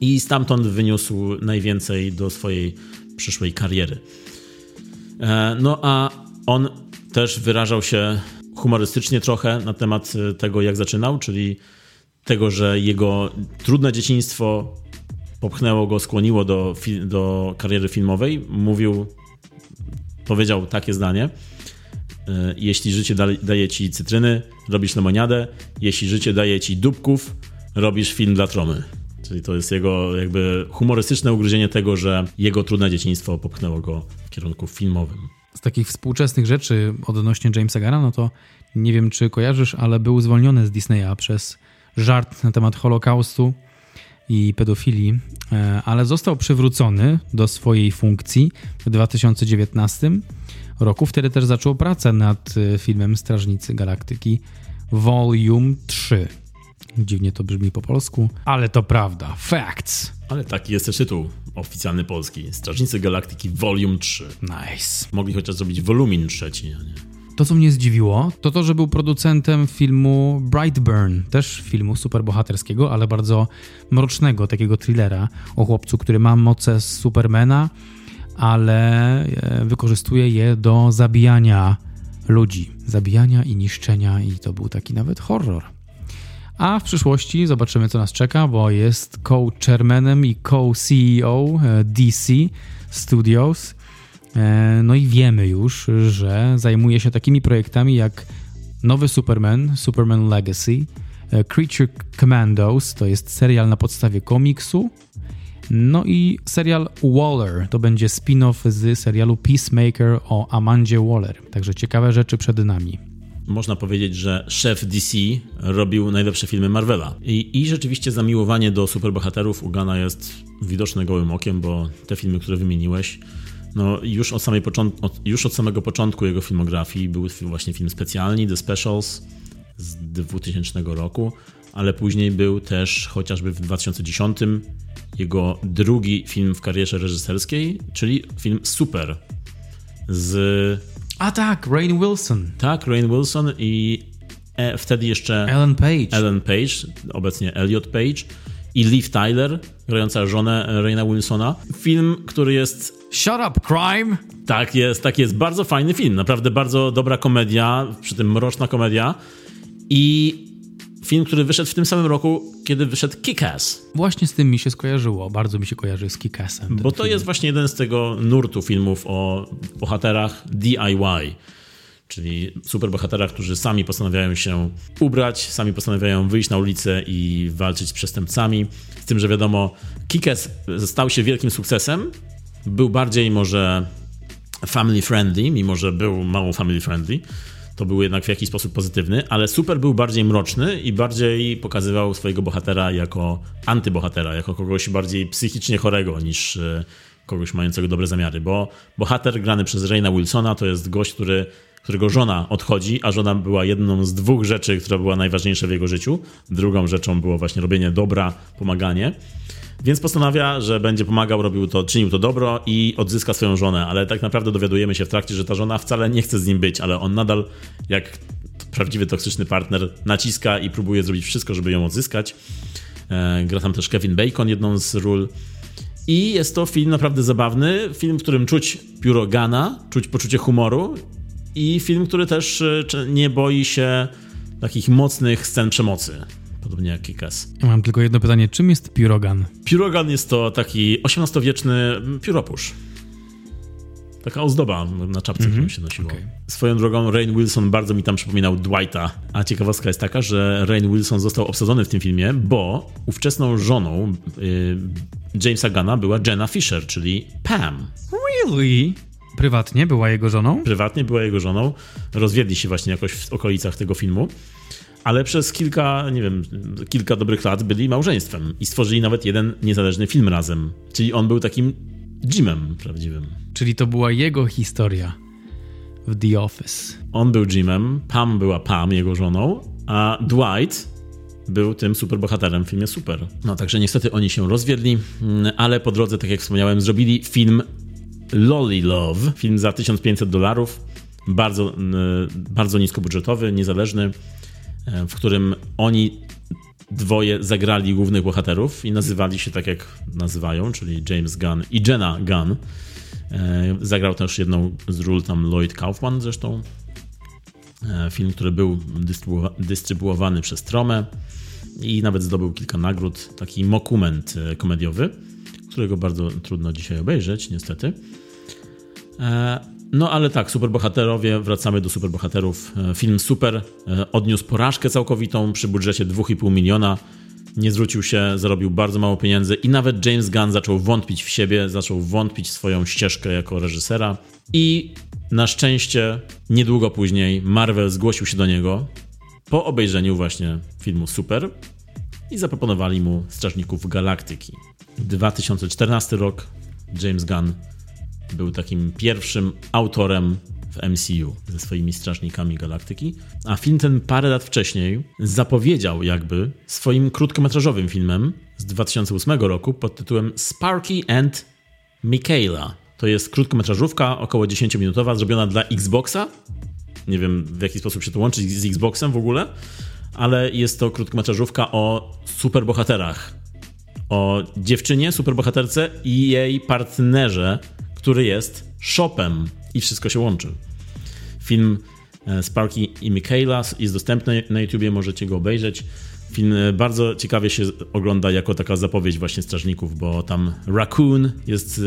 i stamtąd wyniósł najwięcej do swojej przyszłej kariery. E, no a on też wyrażał się humorystycznie trochę na temat e, tego, jak zaczynał, czyli tego, że jego trudne dzieciństwo popchnęło go, skłoniło do, do kariery filmowej. Mówił, powiedział takie zdanie. E, jeśli życie daje ci cytryny, robisz lemoniadę. Jeśli życie daje ci dupków, robisz film dla tromy. Czyli to jest jego jakby humorystyczne ugryzienie tego, że jego trudne dzieciństwo popchnęło go w kierunku filmowym. Z takich współczesnych rzeczy odnośnie Jamesa Gara, no to nie wiem czy kojarzysz, ale był zwolniony z Disneya przez żart na temat Holokaustu i pedofilii, e, ale został przywrócony do swojej funkcji w 2019 roku. Wtedy też zaczął pracę nad y, filmem Strażnicy Galaktyki Volume 3. Dziwnie to brzmi po polsku, ale to prawda. Facts. Ale taki jest też tytuł oficjalny polski. Strażnicy Galaktyki Volume 3. Nice. Mogli chociaż zrobić Volumin trzeci, a nie? To, co mnie zdziwiło, to to, że był producentem filmu Brightburn, też filmu superbohaterskiego, ale bardzo mrocznego, takiego thrillera o chłopcu, który ma moce Supermana, ale e, wykorzystuje je do zabijania ludzi, zabijania i niszczenia, i to był taki nawet horror. A w przyszłości zobaczymy, co nas czeka, bo jest co-chairmanem i co-CEO e, DC Studios. E, no i wiemy już, że zajmuje się takimi projektami jak nowy Superman, Superman Legacy, Creature Commandos, to jest serial na podstawie komiksu, no i serial Waller, to będzie spin-off z serialu Peacemaker o Amandzie Waller. Także ciekawe rzeczy przed nami można powiedzieć, że szef DC robił najlepsze filmy Marvela. I, I, rzeczywiście zamiłowanie do superbohaterów Ugana jest widoczne gołym okiem, bo te filmy, które wymieniłeś, no już od, samej już od samego początku jego filmografii był właśnie film specjalny, The Specials z 2000 roku, ale później był też chociażby w 2010 jego drugi film w karierze reżyserskiej, czyli film Super z a tak, Rain Wilson. Tak, Rain Wilson i e, wtedy jeszcze Ellen Page. Ellen Page, obecnie Elliot Page i Liv Tyler, grająca żonę Raina Wilsona. Film, który jest... Shut up, crime! Tak jest, tak jest. Bardzo fajny film. Naprawdę bardzo dobra komedia, przy tym mroczna komedia. I film, który wyszedł w tym samym roku, kiedy wyszedł Kick-Ass. Właśnie z tym mi się skojarzyło, bardzo mi się kojarzy z Kick-Assem. Bo to film. jest właśnie jeden z tego nurtu filmów o bohaterach DIY. Czyli superbohaterach, którzy sami postanawiają się ubrać, sami postanawiają wyjść na ulicę i walczyć z przestępcami. Z tym, że wiadomo, Kick-Ass stał się wielkim sukcesem. Był bardziej może family friendly, mimo że był mało family friendly to był jednak w jakiś sposób pozytywny, ale Super był bardziej mroczny i bardziej pokazywał swojego bohatera jako antybohatera, jako kogoś bardziej psychicznie chorego niż e, kogoś mającego dobre zamiary, bo bohater grany przez Raina Wilsona to jest gość, który, którego żona odchodzi, a żona była jedną z dwóch rzeczy, która była najważniejsza w jego życiu. Drugą rzeczą było właśnie robienie dobra, pomaganie. Więc postanawia, że będzie pomagał, robił to, czynił to dobro i odzyska swoją żonę, ale tak naprawdę dowiadujemy się w trakcie, że ta żona wcale nie chce z nim być, ale on nadal, jak prawdziwy toksyczny partner, naciska i próbuje zrobić wszystko, żeby ją odzyskać. E, gra tam też Kevin Bacon, jedną z ról. I jest to film naprawdę zabawny, film, w którym czuć pióro Gana, czuć poczucie humoru i film, który też e, nie boi się takich mocnych scen przemocy podobnie jak Kikas. Mam tylko jedno pytanie, czym jest pirogan? Pirogan jest to taki XVIII-wieczny pióropusz. Taka ozdoba na czapce, mm -hmm. którą się nosiło. Okay. Swoją drogą Rain Wilson bardzo mi tam przypominał Dwighta. A ciekawostka jest taka, że Rain Wilson został obsadzony w tym filmie, bo ówczesną żoną y, Jamesa Gana była Jenna Fisher, czyli Pam. Really? Prywatnie była jego żoną? Prywatnie była jego żoną. Rozwiedli się właśnie jakoś w okolicach tego filmu ale przez kilka, nie wiem, kilka dobrych lat byli małżeństwem i stworzyli nawet jeden niezależny film razem. Czyli on był takim Jimem prawdziwym. Czyli to była jego historia w The Office. On był Jimem, Pam była Pam, jego żoną, a Dwight był tym superbohaterem w filmie Super. No także niestety oni się rozwiedli, ale po drodze, tak jak wspomniałem, zrobili film Lolly Love, film za 1500 dolarów, bardzo, bardzo niskobudżetowy, niezależny, w którym oni dwoje zagrali głównych bohaterów i nazywali się tak, jak nazywają, czyli James Gunn i Jenna Gunn. E, zagrał też jedną z ról tam Lloyd Kaufman zresztą. E, film, który był dystrybuowany przez Tromę i nawet zdobył kilka nagród. Taki mokument e, komediowy, którego bardzo trudno dzisiaj obejrzeć, niestety. No ale tak, superbohaterowie, wracamy do superbohaterów. E, film Super e, odniósł porażkę całkowitą przy budżecie 2,5 miliona. Nie zwrócił się, zarobił bardzo mało pieniędzy i nawet James Gunn zaczął wątpić w siebie, zaczął wątpić w swoją ścieżkę jako reżysera. I na szczęście niedługo później Marvel zgłosił się do niego po obejrzeniu właśnie filmu Super i zaproponowali mu Strażników Galaktyki. 2014 rok, James Gunn był takim pierwszym autorem w MCU ze swoimi Strażnikami Galaktyki. A film ten parę lat wcześniej zapowiedział jakby swoim krótkometrażowym filmem z 2008 roku pod tytułem Sparky and Michaela. To jest krótkometrażówka, około 10-minutowa, zrobiona dla Xboxa. Nie wiem w jaki sposób się to łączy z Xboxem w ogóle, ale jest to krótkometrażówka o superbohaterach. O dziewczynie, superbohaterce i jej partnerze, który jest shopem i wszystko się łączy. Film e, Sparky i Michaela jest dostępny na YouTubie, możecie go obejrzeć. Film e, bardzo ciekawie się ogląda jako taka zapowiedź właśnie strażników, bo tam Raccoon jest e,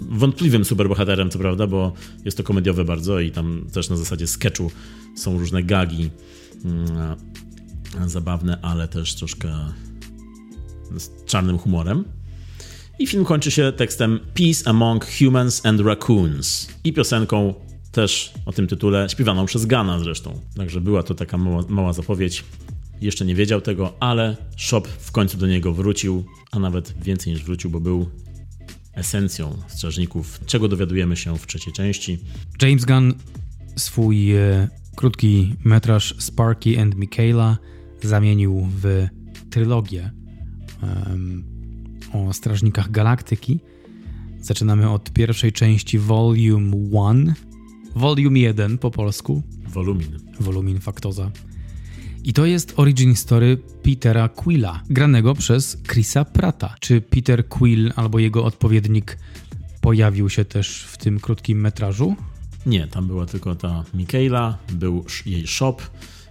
wątpliwym superbohaterem, co prawda, bo jest to komediowe bardzo i tam też na zasadzie sketchu są różne gagi mm, zabawne, ale też troszkę z czarnym humorem. I film kończy się tekstem Peace Among Humans and Raccoons i piosenką też o tym tytule, śpiewaną przez Gana zresztą. Także była to taka mała, mała zapowiedź. Jeszcze nie wiedział tego, ale Shop w końcu do niego wrócił, a nawet więcej niż wrócił, bo był esencją strażników, czego dowiadujemy się w trzeciej części. James Gunn swój e, krótki metraż Sparky and Michaela zamienił w trylogię o Strażnikach Galaktyki. Zaczynamy od pierwszej części Volume 1. Volume 1 po polsku. Volumin. Volumin Faktoza. I to jest origin story Petera Quilla, granego przez Chrisa Prata. Czy Peter Quill albo jego odpowiednik pojawił się też w tym krótkim metrażu? Nie, tam była tylko ta Michaela, był jej shop.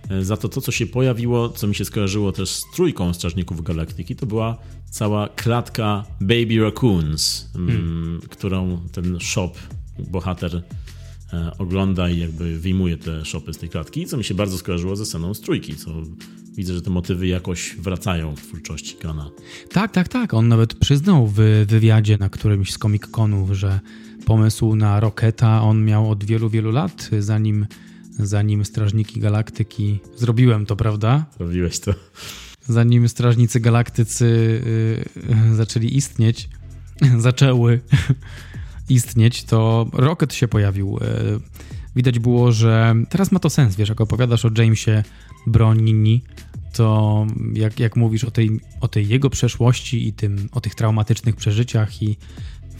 E, za to to, co się pojawiło, co mi się skojarzyło też z trójką Strażników Galaktyki, to była cała klatka Baby Raccoons, mm, hmm. którą ten shop, bohater e, ogląda i jakby wyjmuje te shopy z tej klatki, co mi się bardzo skojarzyło ze sceną z trójki, co widzę, że te motywy jakoś wracają w twórczości Kana. Tak, tak, tak. On nawet przyznał w wywiadzie na którymś z Comic Conów, że pomysł na Roketa on miał od wielu, wielu lat, zanim zanim Strażniki Galaktyki. Zrobiłem to, prawda? Zrobiłeś to. Zanim Strażnicy Galaktycy yy, zaczęli istnieć, zaczęły istnieć, to Rocket się pojawił. Yy, widać było, że teraz ma to sens, wiesz, jak opowiadasz o Jamesie Bronini, to jak, jak mówisz o tej, o tej jego przeszłości i tym, o tych traumatycznych przeżyciach i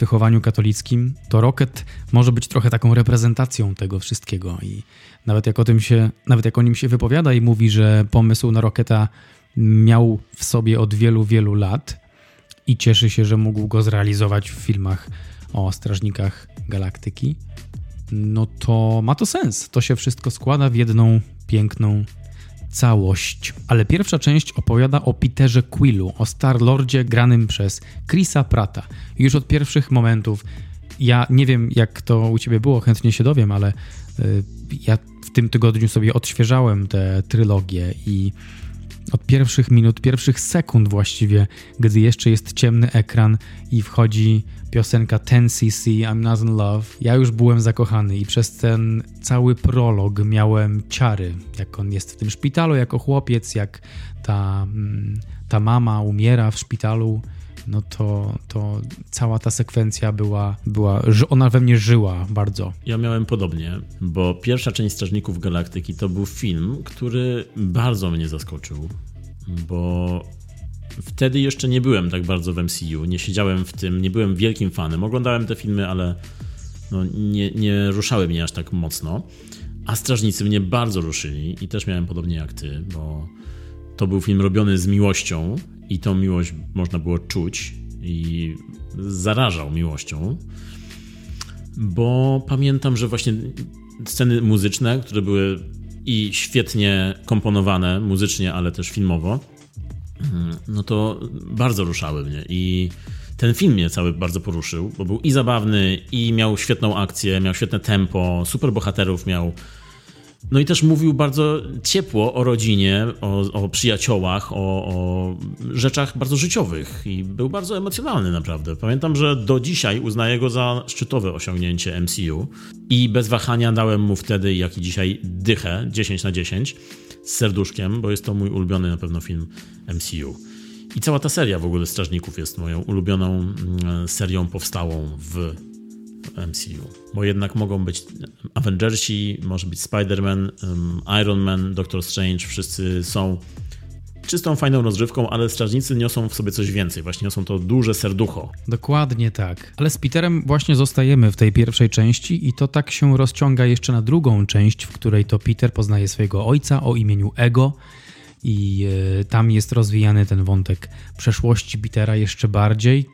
wychowaniu katolickim, to Rocket może być trochę taką reprezentacją tego wszystkiego i nawet jak o tym się, nawet jak o nim się wypowiada i mówi, że pomysł na Rocketa miał w sobie od wielu, wielu lat i cieszy się, że mógł go zrealizować w filmach o Strażnikach Galaktyki, no to ma to sens. To się wszystko składa w jedną piękną całość. Ale pierwsza część opowiada o Peterze Quillu, o Star-Lordzie granym przez Chrisa Prata. Już od pierwszych momentów, ja nie wiem jak to u ciebie było, chętnie się dowiem, ale y, ja w tym tygodniu sobie odświeżałem tę trylogię i od pierwszych minut, pierwszych sekund właściwie, gdy jeszcze jest ciemny ekran i wchodzi piosenka 10cc I'm Not in Love, ja już byłem zakochany i przez ten cały prolog miałem ciary, jak on jest w tym szpitalu jako chłopiec, jak ta, mm, ta mama umiera w szpitalu no to, to cała ta sekwencja była, była, ona we mnie żyła bardzo. Ja miałem podobnie, bo pierwsza część Strażników Galaktyki to był film, który bardzo mnie zaskoczył, bo wtedy jeszcze nie byłem tak bardzo w MCU, nie siedziałem w tym, nie byłem wielkim fanem. Oglądałem te filmy, ale no, nie, nie ruszały mnie aż tak mocno. A Strażnicy mnie bardzo ruszyli i też miałem podobnie jak ty, bo to był film robiony z miłością i tą miłość można było czuć i zarażał miłością, bo pamiętam, że właśnie sceny muzyczne, które były i świetnie komponowane muzycznie, ale też filmowo, no to bardzo ruszały mnie i ten film mnie cały bardzo poruszył, bo był i zabawny, i miał świetną akcję, miał świetne tempo, super bohaterów miał no i też mówił bardzo ciepło o rodzinie, o, o przyjaciołach, o, o, rzeczach bardzo życiowych i był bardzo emocjonalny naprawdę. Pamiętam, że do dzisiaj uznaję go za szczytowe osiągnięcie MCU i bez wahania dałem mu wtedy, jak i dzisiaj, dychę 10 na 10 z serduszkiem, bo jest to mój ulubiony na pewno film MCU. I cała ta seria w ogóle Strażników jest moją ulubioną mm, serią powstałą w MCU. Bo jednak mogą być Avengersi, może być Spider-Man, Iron Man, Doctor Strange, wszyscy są czystą, fajną rozrywką, ale strażnicy niosą w sobie coś więcej. Właśnie niosą to duże serducho. Dokładnie tak. Ale z Peterem właśnie zostajemy w tej pierwszej części i to tak się rozciąga jeszcze na drugą część, w której to Peter poznaje swojego ojca o imieniu Ego i e, tam jest rozwijany ten wątek przeszłości Petera jeszcze bardziej,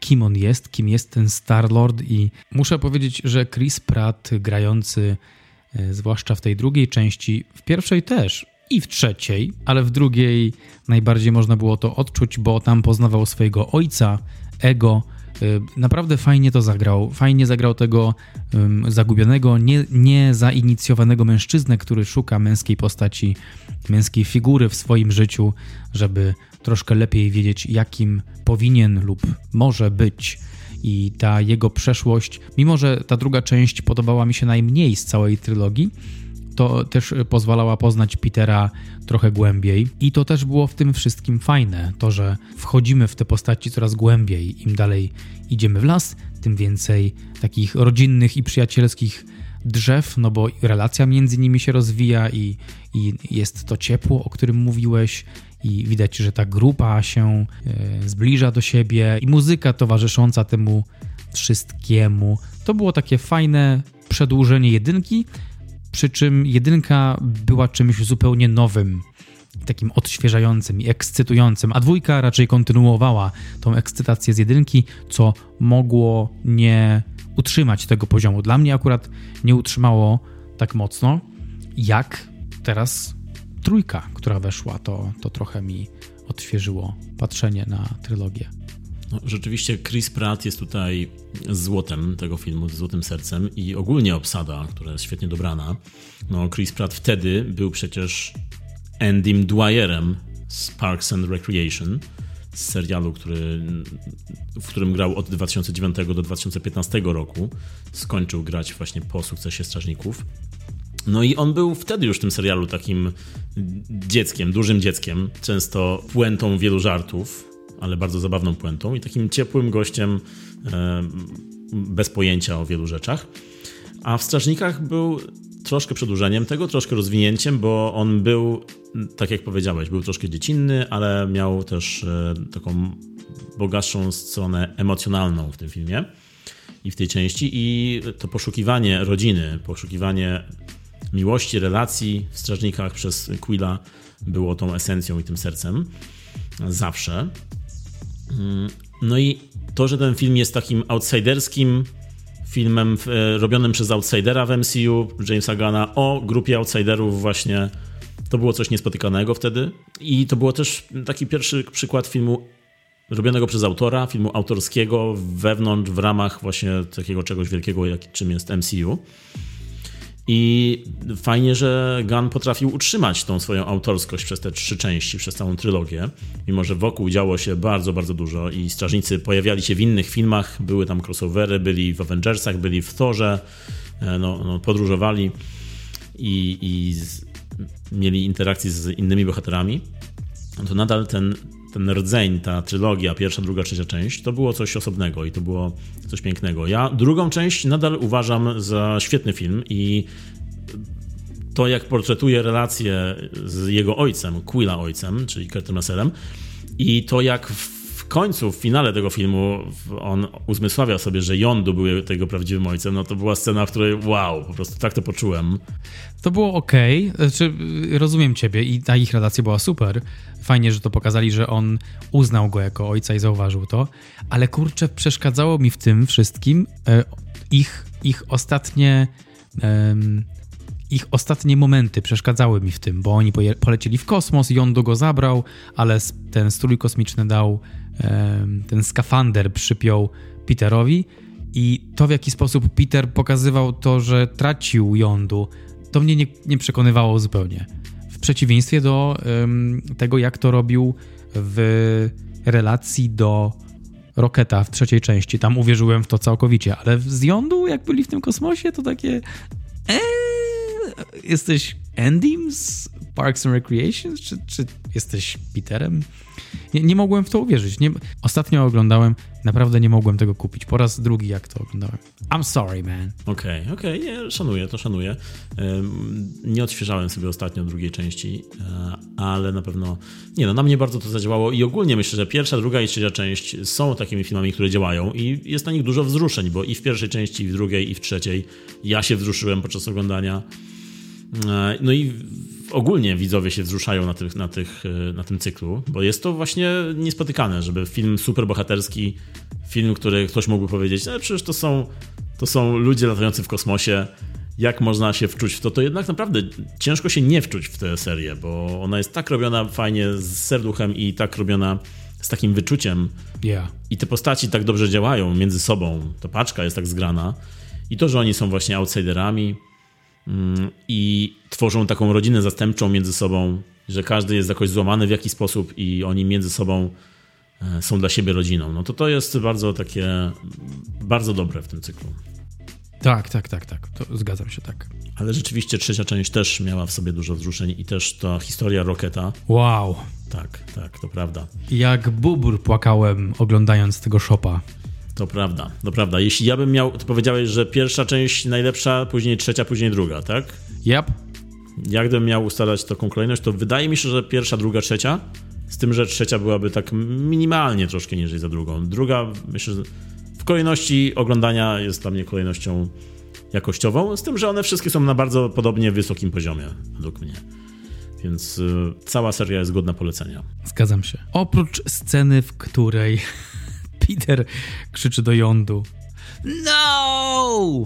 kim on jest, kim jest ten Star-Lord i muszę powiedzieć, że Chris Pratt grający e, zwłaszcza w tej drugiej części, w pierwszej też i w trzeciej, ale w drugiej najbardziej można było to odczuć, bo tam poznawał swojego ojca, ego. Y, naprawdę fajnie to zagrał. Fajnie zagrał tego zagubionego, nie, nie zainicjowanego mężczyznę, który szuka męskiej postaci, męskiej figury w swoim życiu, żeby troszkę lepiej wiedzieć, jakim powinien lub może być. I ta jego przeszłość, mimo że ta druga część podobała mi się najmniej z całej trylogii, to też pozwalała poznać Petera trochę głębiej. I to też było w tym wszystkim fajne, to że wchodzimy w te postaci coraz głębiej. Im dalej idziemy w las, tym więcej takich rodzinnych i przyjacielskich drzew, no bo relacja między nimi się rozwija i, i jest to ciepło, o którym mówiłeś, i widać, że ta grupa się e, zbliża do siebie, i muzyka towarzysząca temu wszystkiemu. To było takie fajne przedłużenie jedynki, przy czym jedynka była czymś zupełnie nowym, takim odświeżającym i ekscytującym, a dwójka raczej kontynuowała tą ekscytację z jedynki, co mogło nie utrzymać tego poziomu. Dla mnie akurat nie utrzymało tak mocno, jak teraz trójka, która weszła, to, to trochę mi odświeżyło patrzenie na trylogię. No, rzeczywiście Chris Pratt jest tutaj złotem tego filmu, złotym sercem i ogólnie obsada, która jest świetnie dobrana. No, Chris Pratt wtedy był przecież Andym Dwyerem z Parks and Recreation, z serialu, który, w którym grał od 2009 do 2015 roku. Skończył grać właśnie po sukcesie Strażników. No i on był wtedy już w tym serialu takim dzieckiem, dużym dzieckiem, często puentą wielu żartów, ale bardzo zabawną puentą i takim ciepłym gościem e, bez pojęcia o wielu rzeczach. A w Strażnikach był troszkę przedłużeniem tego, troszkę rozwinięciem, bo on był, tak jak powiedziałeś, był troszkę dziecinny, ale miał też e, taką bogatszą stronę emocjonalną w tym filmie i w tej części. I to poszukiwanie rodziny, poszukiwanie miłości, relacji w Strażnikach przez Quilla było tą esencją i tym sercem. Zawsze. No i to, że ten film jest takim outsiderskim filmem e, robionym przez outsidera w MCU, Jamesa Gana, o grupie outsiderów właśnie, to było coś niespotykanego wtedy. I to było też taki pierwszy przykład filmu robionego przez autora, filmu autorskiego wewnątrz, w ramach właśnie takiego czegoś wielkiego, jak, czym jest MCU. I fajnie, że Gunn potrafił utrzymać tą swoją autorskość przez te trzy części, przez całą trylogię, mimo że wokół działo się bardzo, bardzo dużo i strażnicy pojawiali się w innych filmach, były tam crossovery, byli w Avengersach, byli w Thorze, e, no, no podróżowali i, i z, mieli interakcje z innymi bohaterami, to nadal ten, ten rdzeń, ta trylogia, pierwsza, druga, trzecia część, to było coś osobnego i to było coś pięknego. Ja drugą część nadal uważam za świetny film i to, jak portretuje relację z jego ojcem, Quilla ojcem, czyli Kurtem Russellem, i to, jak w końcu, w finale tego filmu on uzmysławia sobie, że Yondu był jego prawdziwym ojcem, no to była scena, w której wow, po prostu tak to poczułem. To było ok, znaczy, rozumiem ciebie i ta ich relacja była super. Fajnie, że to pokazali, że on uznał go jako ojca i zauważył to, ale kurczę, przeszkadzało mi w tym wszystkim e, ich, ich ostatnie... E, ich ostatnie momenty przeszkadzały mi w tym, bo oni polecieli w kosmos, Yondu go zabrał, ale ten strój kosmiczny dał, ten skafander przypiął Peterowi i to w jaki sposób Peter pokazywał to, że tracił Yondu, to mnie nie, nie przekonywało zupełnie. W przeciwieństwie do tego, jak to robił w relacji do Roketa w trzeciej części. Tam uwierzyłem w to całkowicie, ale z Yondu, jak byli w tym kosmosie, to takie. Eee, jesteś Andym z Parks and Recreation? Czy, czy jesteś Peterem? Nie, nie mogłem w to uwierzyć. Nie, ostatnio oglądałem, naprawdę nie mogłem tego kupić. Po raz drugi jak to oglądałem. I'm sorry, man. Okej, okay, okej, okay, szanuję, to szanuję. Nie odświeżałem sobie ostatnio drugiej części, e, ale na pewno, nie no, na mnie bardzo to zadziałało i ogólnie myślę, że pierwsza, druga i trzecia część są takimi filmami, które działają i jest na nich dużo wzruszeń, bo i w pierwszej części, i w drugiej, i w trzeciej ja się wzruszyłem podczas oglądania. E, no i ogólnie widzowie się wzruszają na, tych, na, tych, e, na tym cyklu, bo jest to właśnie niespotykane, żeby film superbohaterski, film, który ktoś mógłby powiedzieć, no przecież to są, to są ludzie latający w kosmosie, jak można się wczuć w to, to jednak naprawdę ciężko się nie wczuć w tę serię, bo ona jest tak robiona fajnie z serduchem i tak robiona z takim wyczuciem. Yeah. I te postaci tak dobrze działają między sobą. Ta paczka jest tak zgrana. I to, że oni są właśnie outsiderami, i tworzą taką rodzinę zastępczą między sobą, że każdy jest jakoś złamany w jakiś sposób i oni między sobą e, są dla siebie rodziną. No to to jest bardzo takie, bardzo dobre w tym cyklu. Tak, tak, tak, tak. To zgadzam się tak. Ale rzeczywiście trzecia część też miała w sobie dużo wzruszeń i też ta historia Roketa. Wow. Tak, tak, to prawda. Jak bubur płakałem oglądając tego szopa. To prawda, to prawda. Jeśli ja bym miał, to powiedziałeś, że pierwsza część najlepsza, później trzecia, później druga, tak? Yep. Jak gdybym miał ustalać taką kolejność, to wydaje mi się, że pierwsza, druga, trzecia, z tym, że trzecia byłaby tak minimalnie troszkę niżej za drugą. Druga, myślę, że w kolejności oglądania jest dla mnie kolejnością jakościową, z tym, że one wszystkie są na bardzo podobnie wysokim poziomie, według mnie. Więc y, cała seria jest godna polecenia. Zgadzam się. Oprócz sceny, w której Peter krzyczy do jądu. No!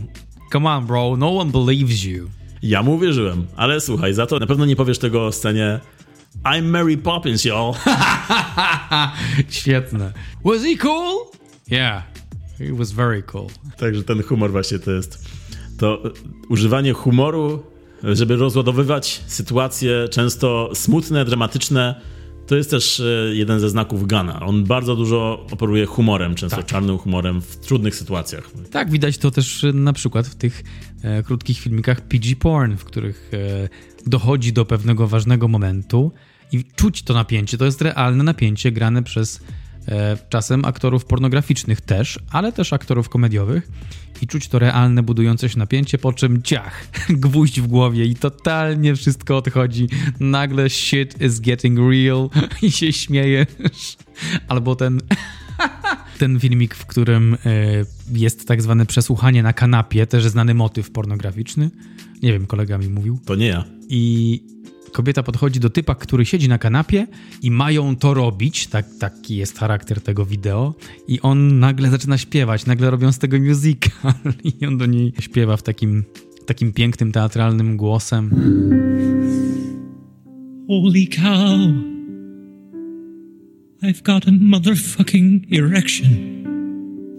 Come on, bro, no one believes you. Ja mu uwierzyłem, ale słuchaj, za to na pewno nie powiesz tego o scenie I'm Mary Poppins, y'all. Świetne. Was he cool? Yeah, he was very cool. Także ten humor właśnie to jest to używanie humoru, żeby rozładowywać sytuacje często smutne, dramatyczne, to jest też e, jeden ze znaków Gana. On bardzo dużo operuje humorem, często tak. czarnym humorem w trudnych sytuacjach. Tak, widać to też e, na przykład w tych e, krótkich filmikach PG Porn, w których e, dochodzi do pewnego ważnego momentu i czuć to napięcie. To jest realne napięcie grane przez czasem aktorów pornograficznych też, ale też aktorów komediowych i czuć to realne, budujące się napięcie, po czym ciach, gwóźdź w głowie i totalnie wszystko odchodzi. Nagle shit is getting real i się śmiejesz. Albo ten ten filmik, w którym e, jest tak zwane przesłuchanie na kanapie, też znany motyw pornograficzny. Nie wiem, kolega mi mówił. To nie ja. I kobieta podchodzi do typa, który siedzi na kanapie i mają to robić, tak, taki jest charakter tego wideo i on nagle zaczyna śpiewać, nagle robią z tego musical i on do niej śpiewa w takim, takim pięknym, teatralnym głosem. Holy cow I've got a motherfucking erection.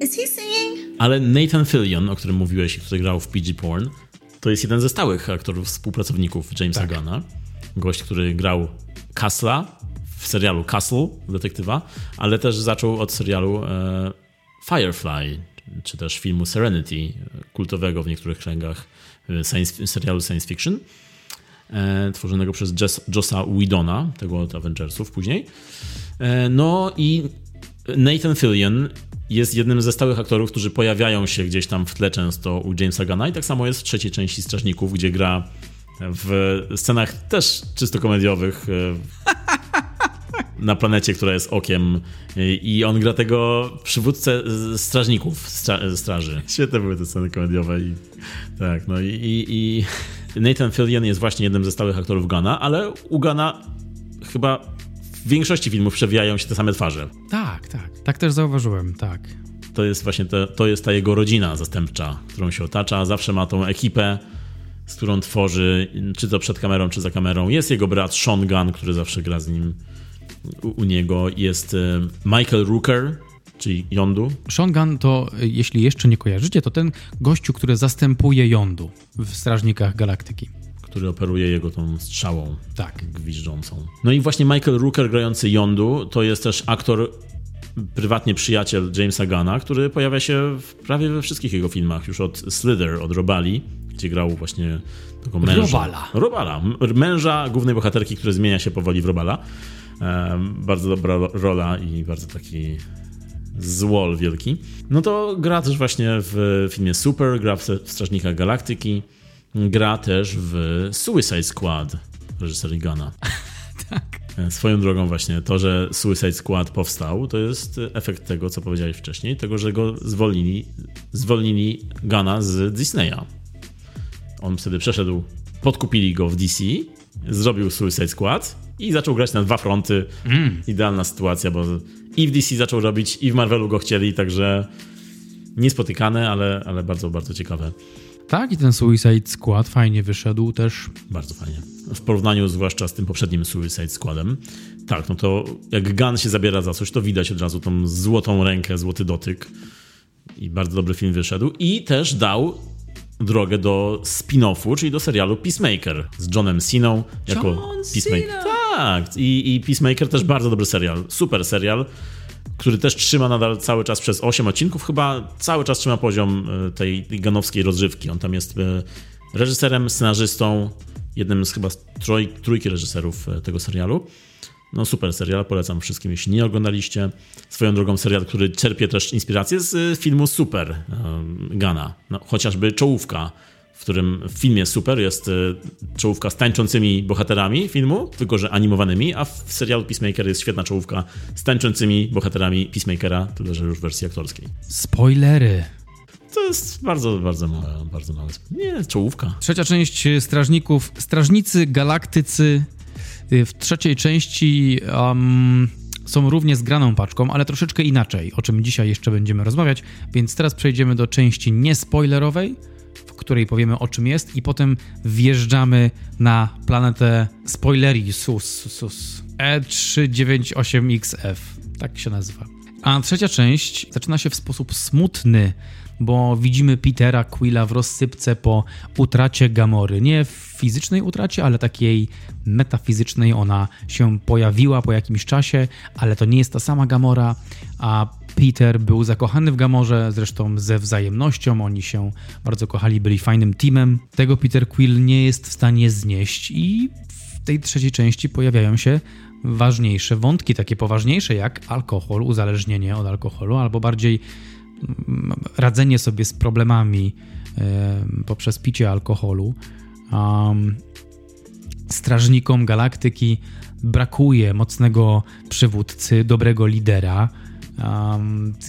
Is he singing? Ale Nathan Fillion, o którym mówiłeś, który grał w PG Porn, to jest jeden ze stałych aktorów, współpracowników Jamesa tak. Gunna gość, który grał Castla w serialu Castle, detektywa, ale też zaczął od serialu e, Firefly, czy też filmu Serenity, kultowego w niektórych kręgach e, science, serialu science fiction, e, tworzonego przez Jess, Jossa Whedona, tego od Avengersów później. No i Nathan Fillion jest jednym ze stałych aktorów, którzy pojawiają się gdzieś tam w tle często u Jamesa Gunna i tak samo jest w trzeciej części Strażników, gdzie gra w scenach też czysto komediowych e, na planecie, która jest okiem i on gra tego przywódcę strażników stra straży. Świetne były te sceny komediowe i tak, no i, i, i Nathan Fillion jest właśnie jednym ze stałych aktorów Gana, ale u Gana chyba w większości filmów przewijają się te same twarze. Tak, tak. Tak też zauważyłem, tak. To jest właśnie te, to jest ta jego rodzina zastępcza, którą się otacza. Zawsze ma tą ekipę, z którą tworzy, czy to przed kamerą, czy za kamerą. Jest jego brat Sean Gunn, który zawsze gra z nim u, u niego. Jest e, Michael Rooker, czyli Yondu. Sean Gunn to, e, jeśli jeszcze nie kojarzycie, to ten gościu, który zastępuje Yondu w Strażnikach Galaktyki który operuje jego tą strzałą tak. gwiżdżącą. No i właśnie Michael Rooker grający Yondu to jest też aktor, prywatnie przyjaciel Jamesa Gunna, który pojawia się w prawie we wszystkich jego filmach, już od Slither, od Robali, gdzie grał właśnie tego męża. Robala. Robala. Męża głównej bohaterki, który zmienia się powoli w Robala. Bardzo dobra rola i bardzo taki złol wielki. No to gra też właśnie w filmie Super, gra w Strażnika Galaktyki, gra też w Suicide Squad reżyserii Gana. tak. E, swoją drogą właśnie to, że Suicide Squad powstał, to jest efekt tego, co powiedziałeś wcześniej, tego, że go zwolnili, zwolnili Gana z Disneya. On wtedy przeszedł, podkupili go w DC, zrobił Suicide Squad i zaczął grać na dwa fronty. Mm. Idealna sytuacja, bo i w DC zaczął robić, i w Marvelu go chcieli, także niespotykane, ale, ale bardzo, bardzo ciekawe. Tak, i ten Suicide Squad fajnie wyszedł też. Bardzo fajnie. W porównaniu zwłaszcza z tym poprzednim Suicide Squadem. Tak, no to jak Gun się zabiera za coś, to widać od razu tą złotą rękę, złoty dotyk. I bardzo dobry film wyszedł. I też dał drogę do spin-offu, czyli do serialu Peacemaker z Johnem Siną jako John Peacemaker. Cena. Tak, I, i Peacemaker też bardzo dobry serial, super serial, który też trzyma nadal cały czas przez 8 odcinków, chyba cały czas trzyma poziom e, tej, ganowskiej rozrywki. On tam jest e, reżyserem, scenarzystą, jednym z chyba troj, trójki reżyserów e, tego serialu. No super serial, polecam wszystkim, jeśli nie oglądaliście. Swoją drogą serial, który czerpie też inspirację z filmu Super Gana. No, chociażby czołówka w którym w filmie Super jest e, czołówka z tańczącymi bohaterami filmu, tylko że animowanymi, a w serialu Peacemaker jest świetna czołówka z tańczącymi bohaterami Peacemakera, tyle że już w wersji aktorskiej. Spoilery. To jest bardzo, bardzo małe, bardzo małe. Nie, czołówka. Trzecia część Strażników. Strażnicy Galaktycy y, w trzeciej części um, są równie zgraną paczką, ale troszeczkę inaczej, o czym dzisiaj jeszcze będziemy rozmawiać, więc teraz przejdziemy do części niespoilerowej, w której powiemy o czym jest i potem wjeżdżamy na planetę spoileri SUS, SUS E398XF, tak się nazywa. A trzecia część zaczyna się w sposób smutny, bo widzimy Petera Quilla w rozsypce po utracie Gamory. Nie fizycznej utracie, ale takiej metafizycznej. Ona się pojawiła po jakimś czasie, ale to nie jest ta sama Gamora, a Peter był zakochany w Gamorze, zresztą ze wzajemnością. Oni się bardzo kochali, byli fajnym teamem. Tego Peter Quill nie jest w stanie znieść i w tej trzeciej części pojawiają się ważniejsze wątki, takie poważniejsze jak alkohol, uzależnienie od alkoholu, albo bardziej radzenie sobie z problemami poprzez picie alkoholu. Strażnikom galaktyki brakuje mocnego przywódcy, dobrego lidera.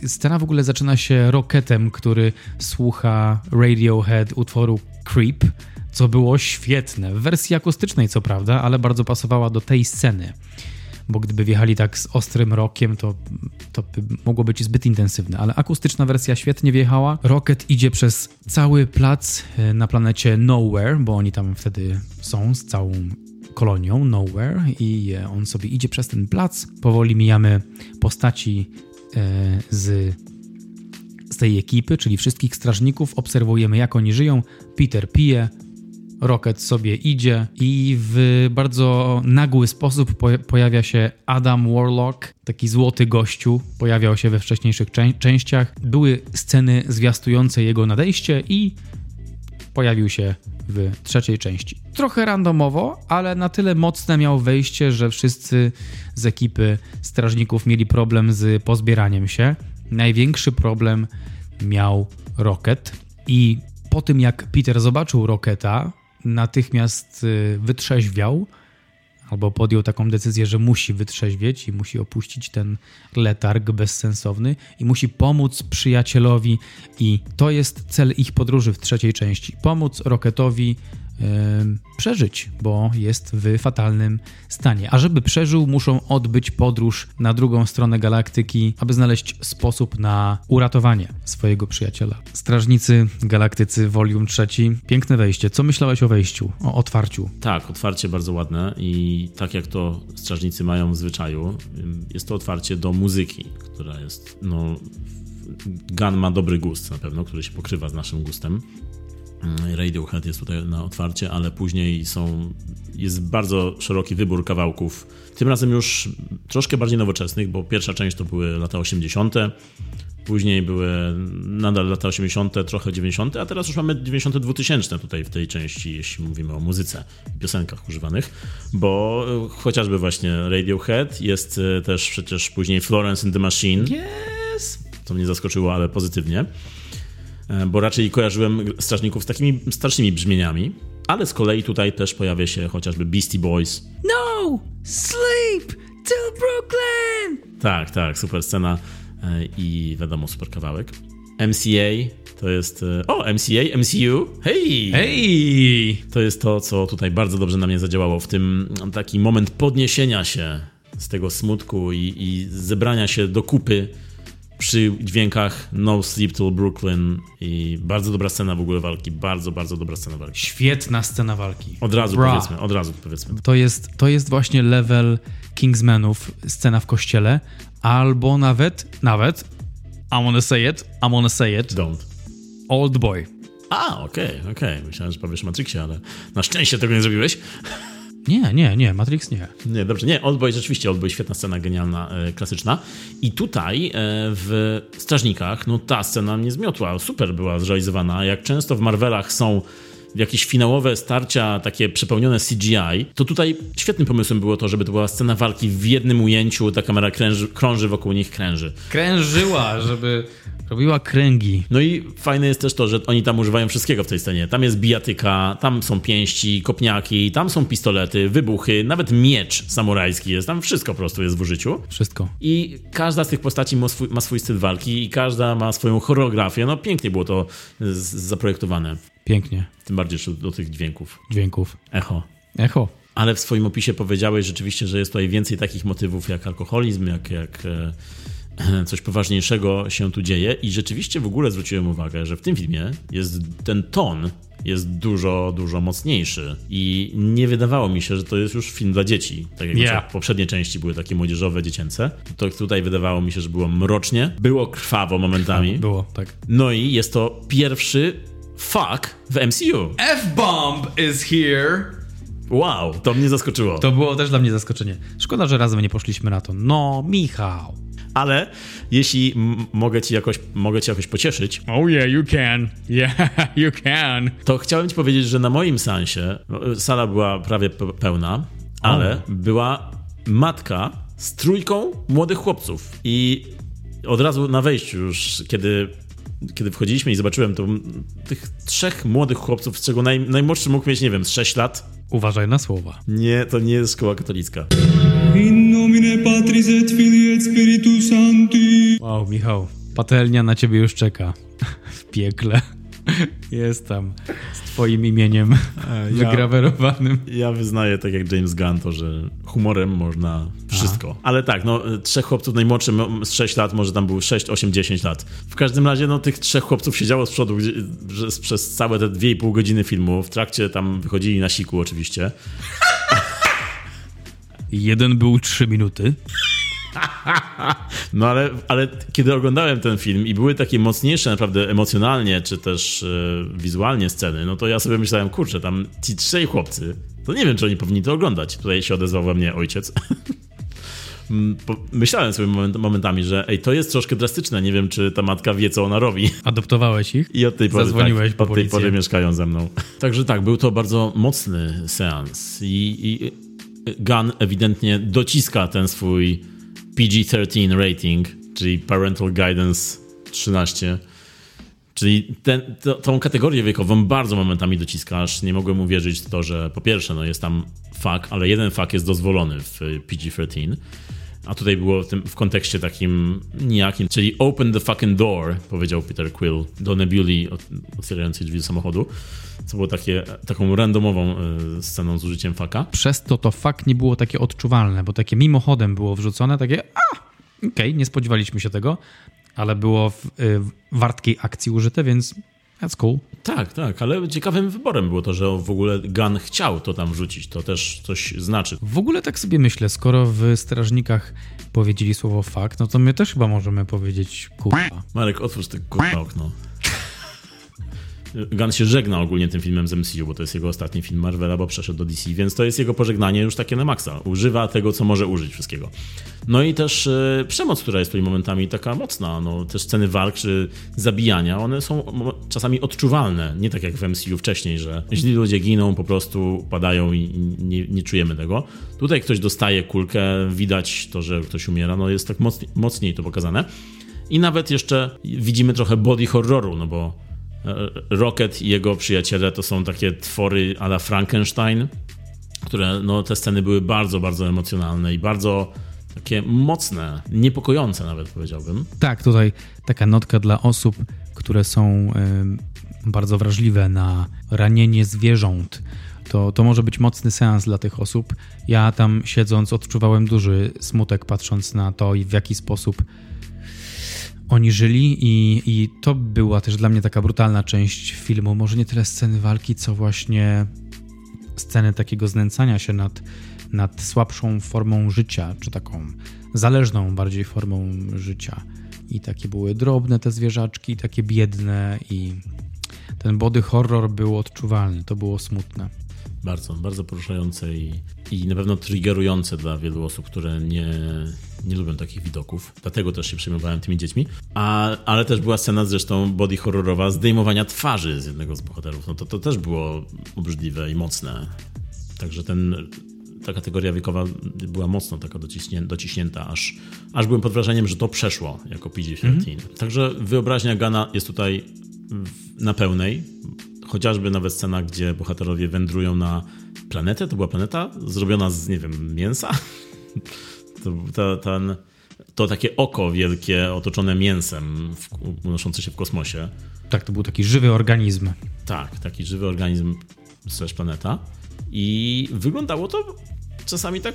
Scena w ogóle zaczyna się roketem, który słucha Radiohead utworu Creep, co było świetne. W wersji akustycznej, co prawda, ale bardzo pasowała do tej sceny. Bo gdyby wjechali tak z ostrym rokiem, to, to by mogło być zbyt intensywne, ale akustyczna wersja świetnie wjechała. Rocket idzie przez cały plac e, na planecie Nowhere, bo oni tam wtedy są z całą kolonią Nowhere i on sobie idzie przez ten plac. Powoli mijamy postaci E, z, z tej ekipy, czyli wszystkich strażników. Obserwujemy, jak oni żyją. Peter pije, Rocket sobie idzie i w bardzo nagły sposób pojawia się Adam Warlock, taki złoty gościu, pojawiał się we wcześniejszych częściach. Były sceny zwiastujące jego nadejście i pojawił się w trzeciej części. Trochę randomowo, ale na tyle mocne miał wejście, że wszyscy z ekipy strażników mieli problem z pozbieraniem się. Największy problem miał Rocket i po tym jak Peter zobaczył Rocketa, natychmiast y, wytrzeźwiał albo podjął taką decyzję, że musi wytrzeźwieć i musi opuścić ten letarg bezsensowny i musi pomóc przyjacielowi i to jest cel ich podróży w trzeciej części. Pomóc Rocketowi przeżyć, bo jest w fatalnym stanie. A żeby przeżył, muszą odbyć podróż na drugą stronę galaktyki, aby znaleźć sposób na uratowanie swojego przyjaciela. Strażnicy Galaktycy Volume 3. Piękne wejście. Co myślałeś o wejściu, o otwarciu? Tak, otwarcie bardzo ładne i tak jak to strażnicy mają w zwyczaju, jest to otwarcie do muzyki, która jest, no, Gun ma dobry gust na pewno, który się pokrywa z naszym gustem. Mm, Radiohead jest tutaj na otwarcie, ale później są, jest bardzo szeroki wybór kawałków. Tym razem już troszkę bardziej nowoczesnych, bo pierwsza część to były lata 80., Później były nadal lata 80., trochę 90., a teraz już mamy 92 tysięczne tutaj w tej części, jeśli mówimy o muzyce i piosenkach używanych, bo chociażby właśnie Radiohead, jest e, też przecież później Florence and the Machine. Yes! To mnie zaskoczyło, ale pozytywnie, e, bo raczej kojarzyłem strażników z takimi starszymi brzmieniami, ale z kolei tutaj też pojawia się chociażby Beastie Boys. No! Sleep! Till Brooklyn! Tak, tak, super scena e, i wiadomo, super kawałek. MCA to jest. e, O, MCA, MCU. Hej! Hej! To jest to, co tutaj bardzo dobrze na mnie zadziałało w tym taki moment podniesienia się z tego smutku i, i zebrania się do kupy przy dźwiękach No Sleep Till Brooklyn i bardzo dobra scena w ogóle walki, bardzo, bardzo dobra scena walki. Świetna scena walki. Od razu Bra. powiedzmy, od razu powiedzmy. To jest, to jest właśnie level Kingsmanów, scena w kościele, albo nawet, nawet, I'm gonna say it, I'm gonna say it, Don't. Old Boy. A, okej, okej. Myślałem, że powiesz Matrixie, ale na szczęście tego nie zrobiłeś. Nie, nie, nie, Matrix nie. Nie, dobrze. Nie, Oldboy rzeczywiście, Oldboy świetna scena, genialna, e, klasyczna. I tutaj e, w Strażnikach, no ta scena mnie zmiotła. Super była zrealizowana. Jak często w Marvelach są jakieś finałowe starcia takie przepełnione CGI, to tutaj świetnym pomysłem było to, żeby to była scena walki w jednym ujęciu, ta kamera kręży, krąży wokół nich, kręży. Krężyła, żeby robiła kręgi. No i fajne jest też to, że oni tam używają wszystkiego w tej scenie. Tam jest bijatyka, tam są pięści, kopniaki, tam są pistolety, wybuchy, nawet miecz samurajski jest, tam wszystko po prostu jest w użyciu. Wszystko. I każda z tych postaci ma swój, ma swój styl walki i każda ma swoją choreografię. No pięknie było to zaprojektowane. Pięknie. Tym bardziej jeszcze do tych dźwięków. Dźwięków. Echo. Echo. Ale w swoim opisie powiedziałeś rzeczywiście, że jest tutaj więcej takich motywów jak alkoholizm, jak, jak e, coś poważniejszego się tu dzieje. I rzeczywiście w ogóle zwróciłem uwagę, że w tym filmie jest ten ton jest dużo, dużo mocniejszy. I nie wydawało mi się, że to jest już film dla dzieci. Tak jak Yeah. poprzednie części były takie młodzieżowe, dziecięce. To tutaj wydawało mi się, że było mrocznie, było krwawo momentami. Było, tak. No i jest to pierwszy fuck w MCU. F-bomb is here! Wow, to mnie zaskoczyło. To było też dla mnie zaskoczenie. Szkoda, że razem nie poszliśmy na to. No, Michał. Ale jeśli mogę ci, jakoś, mogę ci jakoś pocieszyć, Oh yeah, you can. Yeah, you can. to chciałem ci powiedzieć, że na moim sensie no, sala była prawie pe- pełna, ale była matka z trójką młodych chłopców. I od razu na wejściu już, kiedy, kiedy wchodziliśmy i zobaczyłem to, tych trzech młodych chłopców, z czego naj, najmłodszy mógł mieć, nie wiem, z 6 lat. Uważaj na słowa. Nie, to nie jest szkoła katolicka. In nomine Patris et Filii et Spiritus Sancti. Wow, Michał. Patelnia na ciebie już czeka. W piekle. Jest tam. Z twoim imieniem ja- wygrawerowanym. Ja wyznaję, tak jak James Gunn, to, że humorem można wszystko. Ale tak, no, trzech chłopców, najmłodszy m- z 6 lat, może tam był 6, 8, 10 lat. W każdym razie, no, tych trzech chłopców siedziało z przodu gdzie, że, przez całe te 2,5 godziny filmu. W trakcie tam wychodzili na siku oczywiście. Jeden był trzy minuty. No ale, ale kiedy oglądałem ten film i były takie mocniejsze naprawdę emocjonalnie, czy też e, wizualnie sceny, no to ja sobie myślałem, kurczę, tam ci trzej chłopcy, to nie wiem, czy oni powinni to oglądać. Tutaj się odezwał we mnie ojciec. Mm, Myślałem sobie moment, momentami, że ej, to jest troszkę drastyczne, nie wiem, czy ta matka wie, co ona robi. Adoptowałeś ich? I od tej pory, Zadzwoniłeś tak, po od tej pory mieszkają ze mną. Także tak, był to bardzo mocny seans i, i Gun ewidentnie dociska ten swój PG-13 rating, czyli Parental Guidance 13. Czyli ten, to, tą kategorię wiekową bardzo momentami dociskasz. Nie mogłem uwierzyć w to, że po pierwsze, no jest tam fuck, ale jeden fuck jest dozwolony w y, PG-13. A tutaj było w, tym, w kontekście takim nijakim, czyli open the fucking door, powiedział Peter Quill do Nebuli ot- otwierającej drzwi do samochodu, co było takie, taką randomową y, sceną z użyciem fucka. Przez to to fakt nie było takie odczuwalne, bo takie mimochodem było wrzucone, takie a, okej, nie spodziewaliśmy się tego, ale było w, y, w wartkiej akcji użyte, więc that's cool. Tak, tak, ale ciekawym wyborem było to, że w ogóle Gun chciał to tam wrzucić. To też coś znaczy. W ogóle tak sobie myślę, skoro w Strażnikach powiedzieli słowo fakt, no to my też chyba możemy powiedzieć kurwa. Marek, otwórz te kurwa okno. Gunn się żegna ogólnie tym filmem z MCU, bo to jest jego ostatni film Marvela, bo przeszedł do DC, więc to jest jego pożegnanie już takie na maksa. Używa tego, co może użyć wszystkiego. No i też e, przemoc, która jest tutaj momentami taka mocna, no też sceny walk czy zabijania, one są czasami odczuwalne, nie tak jak w MCU wcześniej, że źli ludzie giną, po prostu padają i nie, nie czujemy tego. Tutaj ktoś dostaje kulkę, widać to, że ktoś umiera, no jest tak mocniej, to pokazane. I nawet jeszcze widzimy trochę body horroru, no bo Rocket i jego przyjaciele to są takie twory ala Frankenstein, które, no te sceny były bardzo, bardzo emocjonalne i bardzo takie mocne, niepokojące nawet powiedziałbym. Tak, tutaj taka notka dla osób, które są y, bardzo wrażliwe na ranienie zwierząt. To, to może być mocny seans dla tych osób. Ja tam siedząc odczuwałem duży smutek patrząc na to w jaki sposób oni żyli i, i to była też dla mnie taka brutalna część filmu. Może nie tyle sceny walki, co właśnie sceny takiego znęcania się nad, nad słabszą formą życia, czy taką zależną bardziej formą życia. I takie były drobne te zwierzaczki, takie biedne i ten body horror był odczuwalny, to było smutne. Bardzo, bardzo poruszające i, i na pewno triggerujące dla wielu osób, które nie, nie lubią takich widoków. Dlatego też się przejmowałem tymi dziećmi. A, ale też była scena zresztą body horrorowa zdejmowania twarzy z jednego z bohaterów. No to, to też było obrzydliwe i mocne. Także ten, ta kategoria wiekowa była mocno taka dociśnięta, dociśnięta aż, aż byłem pod wrażeniem, że to przeszło jako PG-13. Mhm. Także wyobraźnia Gana jest tutaj na pełnej chociażby nawet scena, gdzie bohaterowie wędrują na planetę, to była planeta zrobiona z, nie wiem, mięsa? To, ten, to takie oko wielkie otoczone mięsem unoszące się w kosmosie. Tak, to był taki żywy organizm. Tak, taki żywy organizm slash planeta. I wyglądało to czasami tak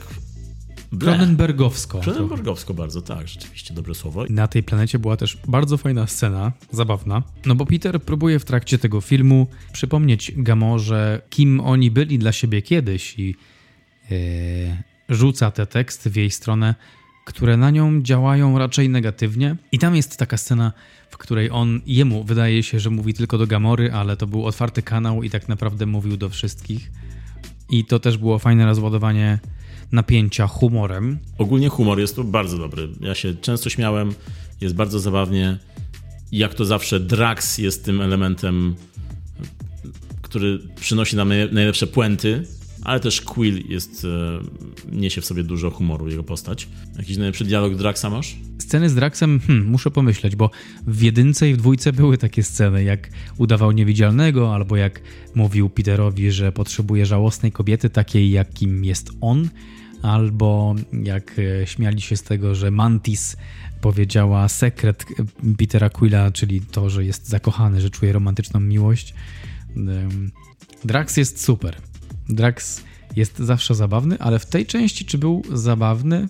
Cronenbergowsko. Cronenbergowsko bardzo, tak, rzeczywiście, dobre słowo. Na tej planecie była też bardzo fajna scena, zabawna, no bo Peter próbuje w trakcie tego filmu przypomnieć Gamorze, kim oni byli dla siebie kiedyś i yy, rzuca te teksty w jej stronę, które na nią działają raczej negatywnie. I tam jest taka scena, w której on, jemu wydaje się, że mówi tylko do Gamory, ale to był otwarty kanał i tak naprawdę mówił do wszystkich. I to też było fajne rozładowanie napięcia humorem. Ogólnie humor jest tu bardzo dobry. Ja się często śmiałem, jest bardzo zabawnie. Jak to zawsze, Drax jest tym elementem, który przynosi nam najlepsze puenty, ale też Quill jest, e, niesie w sobie dużo humoru, jego postać. Jakiś najlepszy dialog Draxa masz? Sceny z Draxem, hmm, muszę pomyśleć, bo w jedynce i w dwójce były takie sceny, jak udawał niewidzialnego, albo jak mówił Peterowi, że potrzebuje żałosnej kobiety, takiej jakim jest on albo jak e, śmiali się z tego, że Mantis powiedziała sekret Petera Quilla, czyli to, że jest zakochany, że czuje romantyczną miłość. Drax jest super. Drax jest zawsze zabawny, ale w tej części czy był zabawny?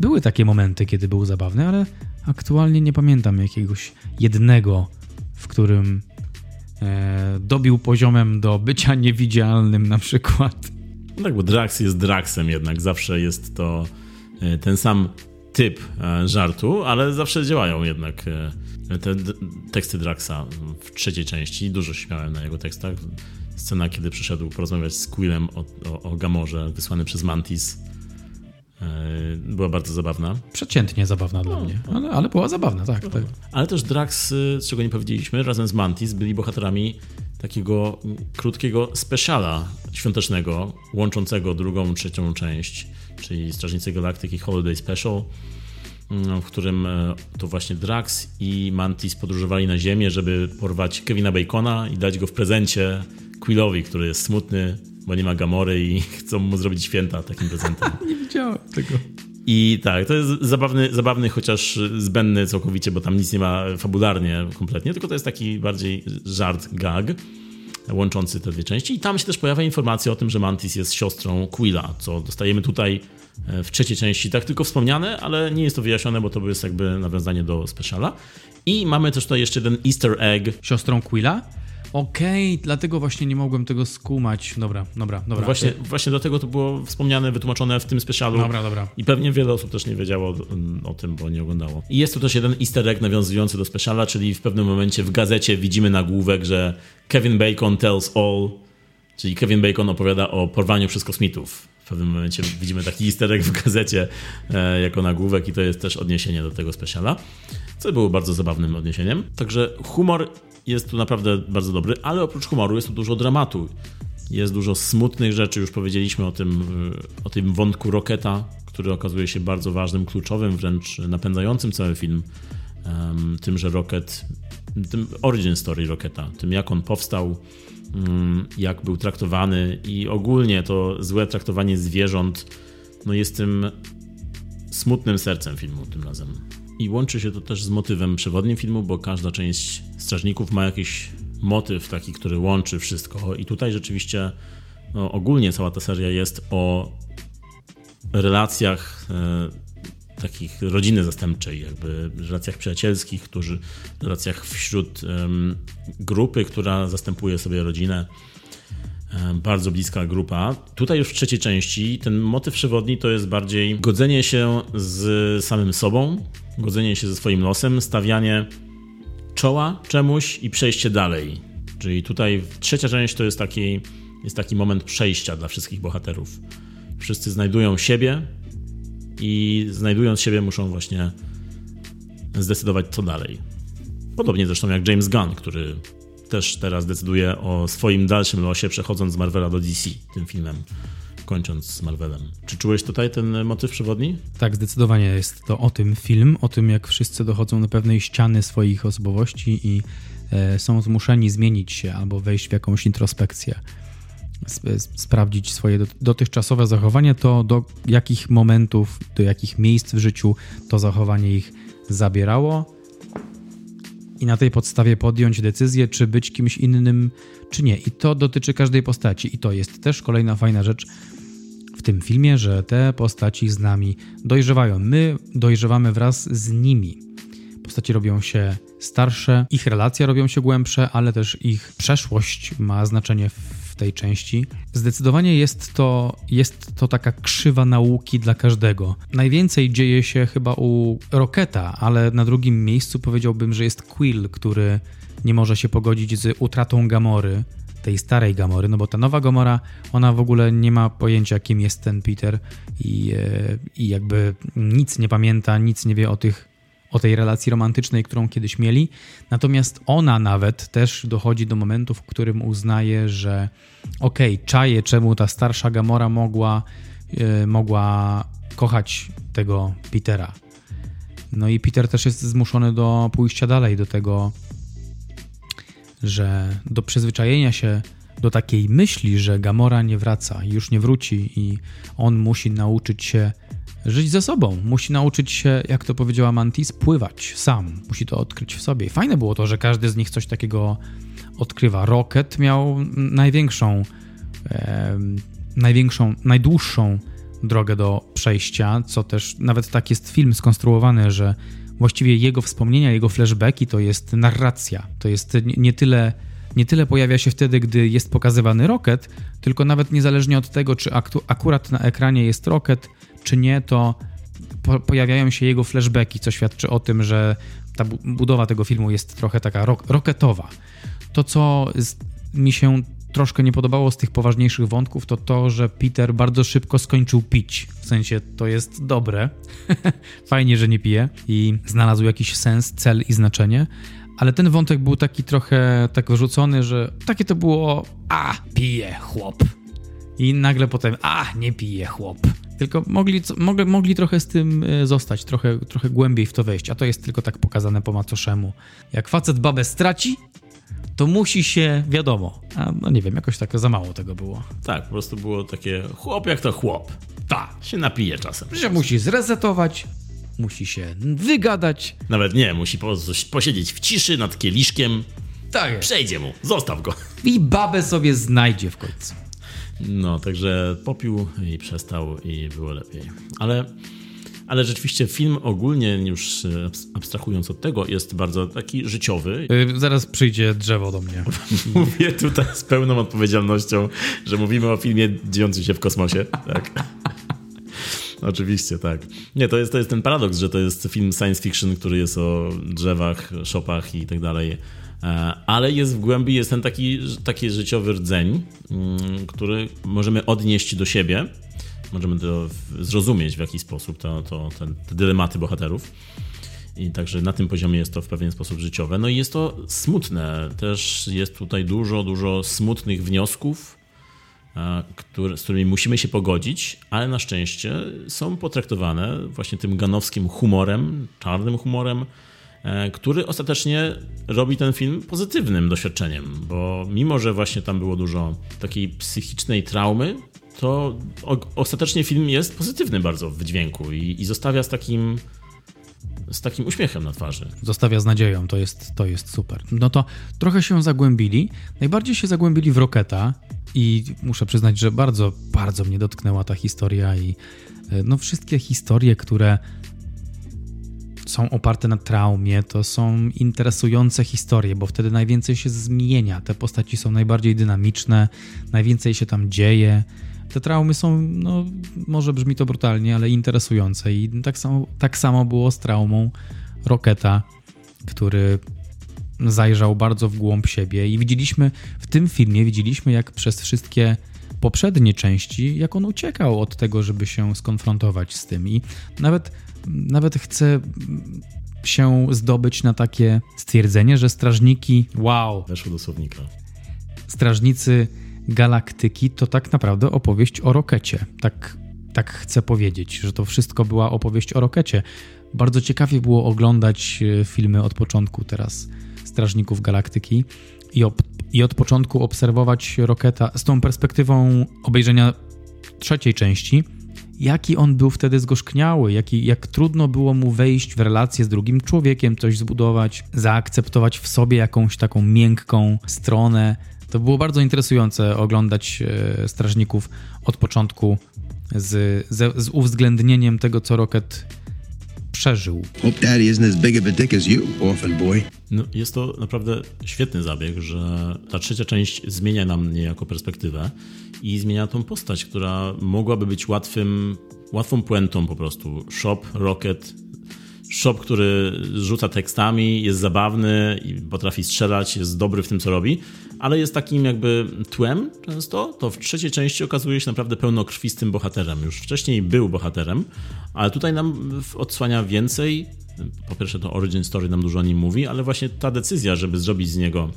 Były takie momenty, kiedy był zabawny, ale aktualnie nie pamiętam jakiegoś jednego, w którym e, dobił poziomem do bycia niewidzialnym na przykład. No tak, bo Drax jest Draxem jednak, zawsze jest to e, ten sam typ e, żartu, ale zawsze działają jednak e, te teksty Draxa w trzeciej części. Dużo śmiałem na jego tekstach. Scena, kiedy przyszedł porozmawiać z Quillem o, o, o Gamorze, wysłany przez Mantis, była bardzo zabawna. Przeciętnie zabawna no, dla mnie, no. ale, ale była zabawna, tak, tak. Ale też Drax, z czego nie powiedzieliśmy, razem z Mantis byli bohaterami takiego krótkiego speciala świątecznego, łączącego drugą, trzecią część, czyli Strażnicy Galaktyki Holiday Special, mm, w którym e, to właśnie Drax i Mantis podróżowali na Ziemię, żeby porwać Kevina Bacona i dać go w prezencie Quillowi, który jest smutny, bo nie ma Gamory i chcą mu zrobić święta takim prezentem. nie widziałem tego. I tak, to jest zabawny, zabawny, chociaż zbędny całkowicie, bo tam nic nie ma fabularnie kompletnie, tylko to jest taki bardziej żart, gag łączący te dwie części. I tam się też pojawia informacja o tym, że Mantis jest siostrą Quilla, co dostajemy tutaj e, w trzeciej części, tak tylko wspomniane, ale nie jest to wyjaśnione, bo to jest jakby nawiązanie do speciala. I mamy też tutaj jeszcze jeden easter egg. Siostrą Quilla? Okej, dlatego właśnie nie mogłem tego skumać. Dobra, dobra, dobra. Właśnie, właśnie do tego to było wspomniane, wytłumaczone w tym specjalu. Dobra, dobra. I pewnie wiele osób też nie wiedziało o, o tym, bo nie oglądało. I jest tu też jeden easter egg nawiązujący do speciala, czyli w pewnym momencie w gazecie widzimy nagłówek, że Kevin Bacon tells all, czyli Kevin Bacon opowiada o porwaniu przez kosmitów. W pewnym momencie widzimy taki easter w gazecie e, jako nagłówek i to jest też odniesienie do tego speciala, co było bardzo zabawnym odniesieniem. Także humor jest tu naprawdę bardzo dobry, ale oprócz humoru jest tu dużo dramatu. Jest dużo smutnych rzeczy, już powiedzieliśmy o tym, y, o tym wątku Roketa, który okazuje się bardzo ważnym, kluczowym, wręcz napędzającym cały film. Tym, że Rocket, tym origin story Roketa, tym jak on powstał, mm, jak był traktowany i ogólnie to złe traktowanie zwierząt no jest tym smutnym sercem filmu tym razem. I łączy się to też z motywem przewodnim filmu, bo każda część strażników ma jakiś motyw taki, który łączy wszystko. I tutaj rzeczywiście no, ogólnie cała ta seria jest o relacjach e, takich rodziny zastępczej, jakby relacjach przyjacielskich, którzy, relacjach wśród e, grupy, która zastępuje sobie rodzinę. E, bardzo bliska grupa. Tutaj już w trzeciej części ten motyw przewodni to jest bardziej godzenie się z samym sobą, godzenie się ze swoim losem, stawianie czoła czemuś i przejście dalej. Czyli tutaj trzecia część to jest taki, jest taki moment przejścia dla wszystkich bohaterów. Wszyscy znajdują siebie i znajdując siebie muszą właśnie zdecydować co dalej. Podobnie zresztą jak James Gunn, który też teraz decyduje o swoim dalszym losie, przechodząc z Marvela do DC tym filmem kończąc z Marvelem. Czy czułeś tutaj ten motyw przewodni? Tak, zdecydowanie jest to o tym film, o tym jak wszyscy dochodzą do pewnej ściany swoich osobowości i e, są zmuszeni zmienić się albo wejść w jakąś introspekcję. Sprawdzić swoje dotychczasowe zachowanie, to do jakich momentów, do jakich miejsc w życiu to zachowanie ich zabierało, i na tej podstawie podjąć decyzję, czy być kimś innym, czy nie. I to dotyczy każdej postaci. I to jest też kolejna fajna rzecz, w tym filmie, że te postaci z nami dojrzewają. My dojrzewamy wraz z nimi. Postaci robią się starsze, ich relacje robią się głębsze, ale też ich przeszłość ma znaczenie w tej części. Zdecydowanie jest to, jest to taka krzywa nauki dla każdego. Najwięcej dzieje się chyba u Roketa, ale na drugim miejscu powiedziałbym, że jest Quill, który nie może się pogodzić z utratą Gamory tej starej Gamory, no bo ta nowa Gamora, ona w ogóle nie ma pojęcia, kim jest ten Peter i, e, i jakby nic nie pamięta, nic nie wie o tych o tej relacji romantycznej, którą kiedyś mieli. Natomiast ona nawet też dochodzi do momentu, w którym uznaje, że okej, okay, czaje, czemu ta starsza Gamora mogła, yy, mogła kochać tego Petera. No i Peter też jest zmuszony do pójścia dalej, do tego że do przyzwyczajenia się do takiej myśli, że Gamora nie wraca, już nie wróci i on musi nauczyć się żyć ze sobą. Musi nauczyć się, jak to powiedziała Mantis, pływać sam. Musi to odkryć w sobie. Fajne było to, że każdy z nich coś takiego odkrywa. Rocket miał największą, e, największą, najdłuższą drogę do przejścia, co też nawet tak jest film skonstruowany, że właściwie jego wspomnienia, jego flashbacki to jest narracja. To jest nie tyle, nie tyle pojawia się wtedy, gdy jest pokazywany Rocket, tylko nawet niezależnie od tego, czy akurat na ekranie jest Rocket, czy nie, to po pojawiają się jego flashbacki, co świadczy o tym, że ta budowa tego filmu jest trochę taka roketowa. To, co mi się troszkę nie podobało z tych poważniejszych wątków, to to, że Peter bardzo szybko skończył pić. W sensie to jest dobre. Fajnie, że nie pije i znalazł jakiś sens, cel i znaczenie. Ale ten wątek był taki trochę tak wyrzucony, że takie to było a, pije chłop. I nagle potem a, nie pije chłop. Tylko mogli, mogli, mogli trochę z tym e, zostać, trochę, trochę głębiej w to wejść, a to jest tylko tak pokazane po macoszemu. Jak facet babę straci, to musi się, wiadomo, a no nie wiem, jakoś tak za mało tego było. Tak, po prostu było takie chłop jak to chłop. Ta, się napije czasem. Że musi zresetować, musi się wygadać. Nawet nie, musi po, posiedzieć w ciszy nad kieliszkiem. Tak. Przejdzie mu, zostaw go. I babę sobie znajdzie w końcu. No, także popił i przestał i było lepiej. Ale ale rzeczywiście film ogólnie, już abstrahując od tego, jest bardzo taki życiowy. Yy, zaraz przyjdzie drzewo do mnie. Mówię tutaj z pełną odpowiedzialnością, że mówimy o filmie dziejącym się w kosmosie. Tak. Oczywiście, tak. Nie, to jest, to jest ten paradoks, że to jest film science fiction, który jest o drzewach, shopach i tak dalej. E, ale jest w głębi jest ten taki, taki życiowy rdzeń, mm, który możemy odnieść do siebie. Możemy to zrozumieć w jakiś sposób, to, to, te, te dylematy bohaterów. I także na tym poziomie jest to w pewien sposób życiowe. No i jest to smutne. Też jest tutaj dużo, dużo smutnych wniosków, który, z którymi musimy się pogodzić, ale na szczęście są potraktowane właśnie tym ganowskim humorem, czarnym humorem, e, który ostatecznie robi ten film pozytywnym doświadczeniem, bo mimo, że właśnie tam było dużo takiej psychicznej traumy, to ostatecznie film jest pozytywny bardzo w wydźwięku i, i zostawia z takim z takim uśmiechem na twarzy. Zostawia z nadzieją, to jest, to jest super. No to trochę się zagłębili. Najbardziej się zagłębili w Roketa i muszę przyznać, że bardzo, bardzo mnie dotknęła ta historia i e, no wszystkie historie, które są oparte na traumie, to są interesujące historie, bo wtedy najwięcej się zmienia. Te postaci są najbardziej dynamiczne, najwięcej się tam dzieje. Te traumy są, no, może brzmi to brutalnie, ale interesujące. I tak samo, tak samo było z traumą Roketa, który zajrzał bardzo w głąb siebie i widzieliśmy w tym filmie, widzieliśmy jak przez wszystkie poprzednie części, jak on uciekał od tego, żeby się skonfrontować z tym i nawet, nawet chce się zdobyć na takie stwierdzenie, że strażniki, wow, weszło do słownika. Strażnicy Galaktyki to tak naprawdę opowieść o Rokecie. Tak, tak chcę powiedzieć, że to wszystko była opowieść o Rokecie. Bardzo ciekawie było oglądać e, filmy od początku teraz Strażników Galaktyki i, op, i od początku obserwować Roketa z tą perspektywą obejrzenia trzeciej części, jaki on był wtedy zgorzkniały, jaki, jak trudno było mu wejść w relację z drugim człowiekiem, coś zbudować, zaakceptować w sobie jakąś taką miękką stronę. To było bardzo interesujące oglądać e, strażników od początku z, z, z uwzględnieniem tego, co Rocket przeżył. Hope daddy isn't as big of a dick as you, orphan boy. No, jest to naprawdę świetny zabieg, że ta trzecia część zmienia nam niejako perspektywę i zmienia tą postać, która mogłaby być łatwym, łatwą puentą po prostu. Shop, Rocket, shop, który rzuca tekstami, jest zabawny i potrafi strzelać, jest dobry w tym, co robi, ale jest takim jakby tłem często, to w trzeciej części okazuje się naprawdę pełnokrwistym bohaterem. Już wcześniej był bohaterem, ale tutaj nam odsłania więcej. Po pierwsze, to Origin Story nam dużo o nim mówi, ale właśnie ta decyzja, żeby zrobić z niego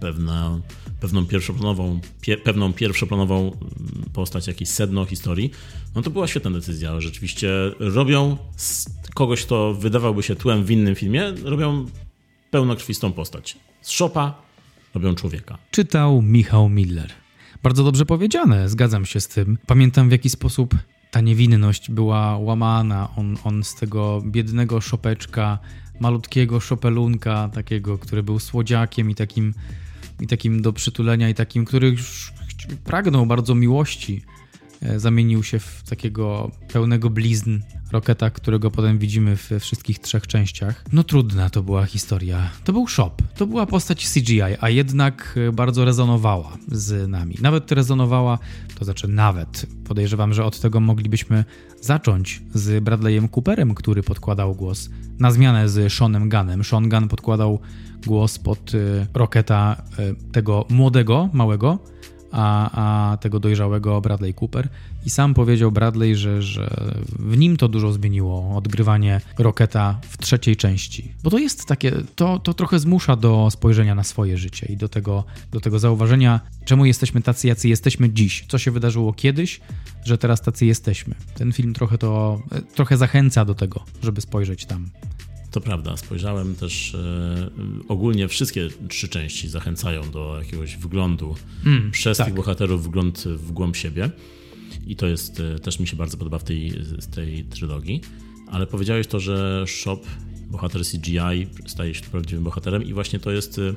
pewne, pewną pierwszoplanową, pie, pewną pierwszoplanową postać, jakieś sedno historii, no to była świetna decyzja. Rzeczywiście robią kogoś, kto wydawałby się tłem w innym filmie, robią pełnokrwistą postać. Z Szopa robią człowieka. Czytał Michał Miller. Bardzo dobrze powiedziane, zgadzam się z tym. Pamiętam w jaki sposób ta niewinność była łamana. On, on z tego biednego szopeczka, malutkiego szopelunka, takiego, który był słodziakiem i takim, i takim do przytulenia, i takim, który już pragnął bardzo miłości zamienił się w takiego pełnego blizn Roketa, którego potem widzimy we wszystkich trzech częściach. No trudna to była historia. To był shop, to była postać CGI, a jednak e, bardzo rezonowała z nami. Nawet rezonowała, to znaczy nawet, podejrzewam, że od tego moglibyśmy zacząć z Bradleyem Cooperem, który podkładał głos na zmianę z Seanem Gunnem. Sean Gunn podkładał głos pod e, Roketa tego młodego, małego, a, a tego dojrzałego Bradley Cooper. I sam powiedział Bradley, że, że w nim to dużo zmieniło odgrywanie Rocketa w trzeciej części. Bo to jest takie, to, to trochę zmusza do spojrzenia na swoje życie i do tego, do tego zauważenia, czemu jesteśmy tacy, jacy jesteśmy dziś. Co się wydarzyło kiedyś, że teraz tacy jesteśmy. Ten film trochę to, trochę zachęca do tego, żeby spojrzeć tam. To prawda, spojrzałem też e, ogólnie wszystkie trzy części zachęcają do jakiegoś wglądu mm, przez tak. tych bohaterów wgląd w głąb siebie. I to jest e, też mi się bardzo podoba w tej, tej trylogii. Ale powiedziałeś to, że Shop, bohater CGI, staje się prawdziwym bohaterem, i właśnie to jest e,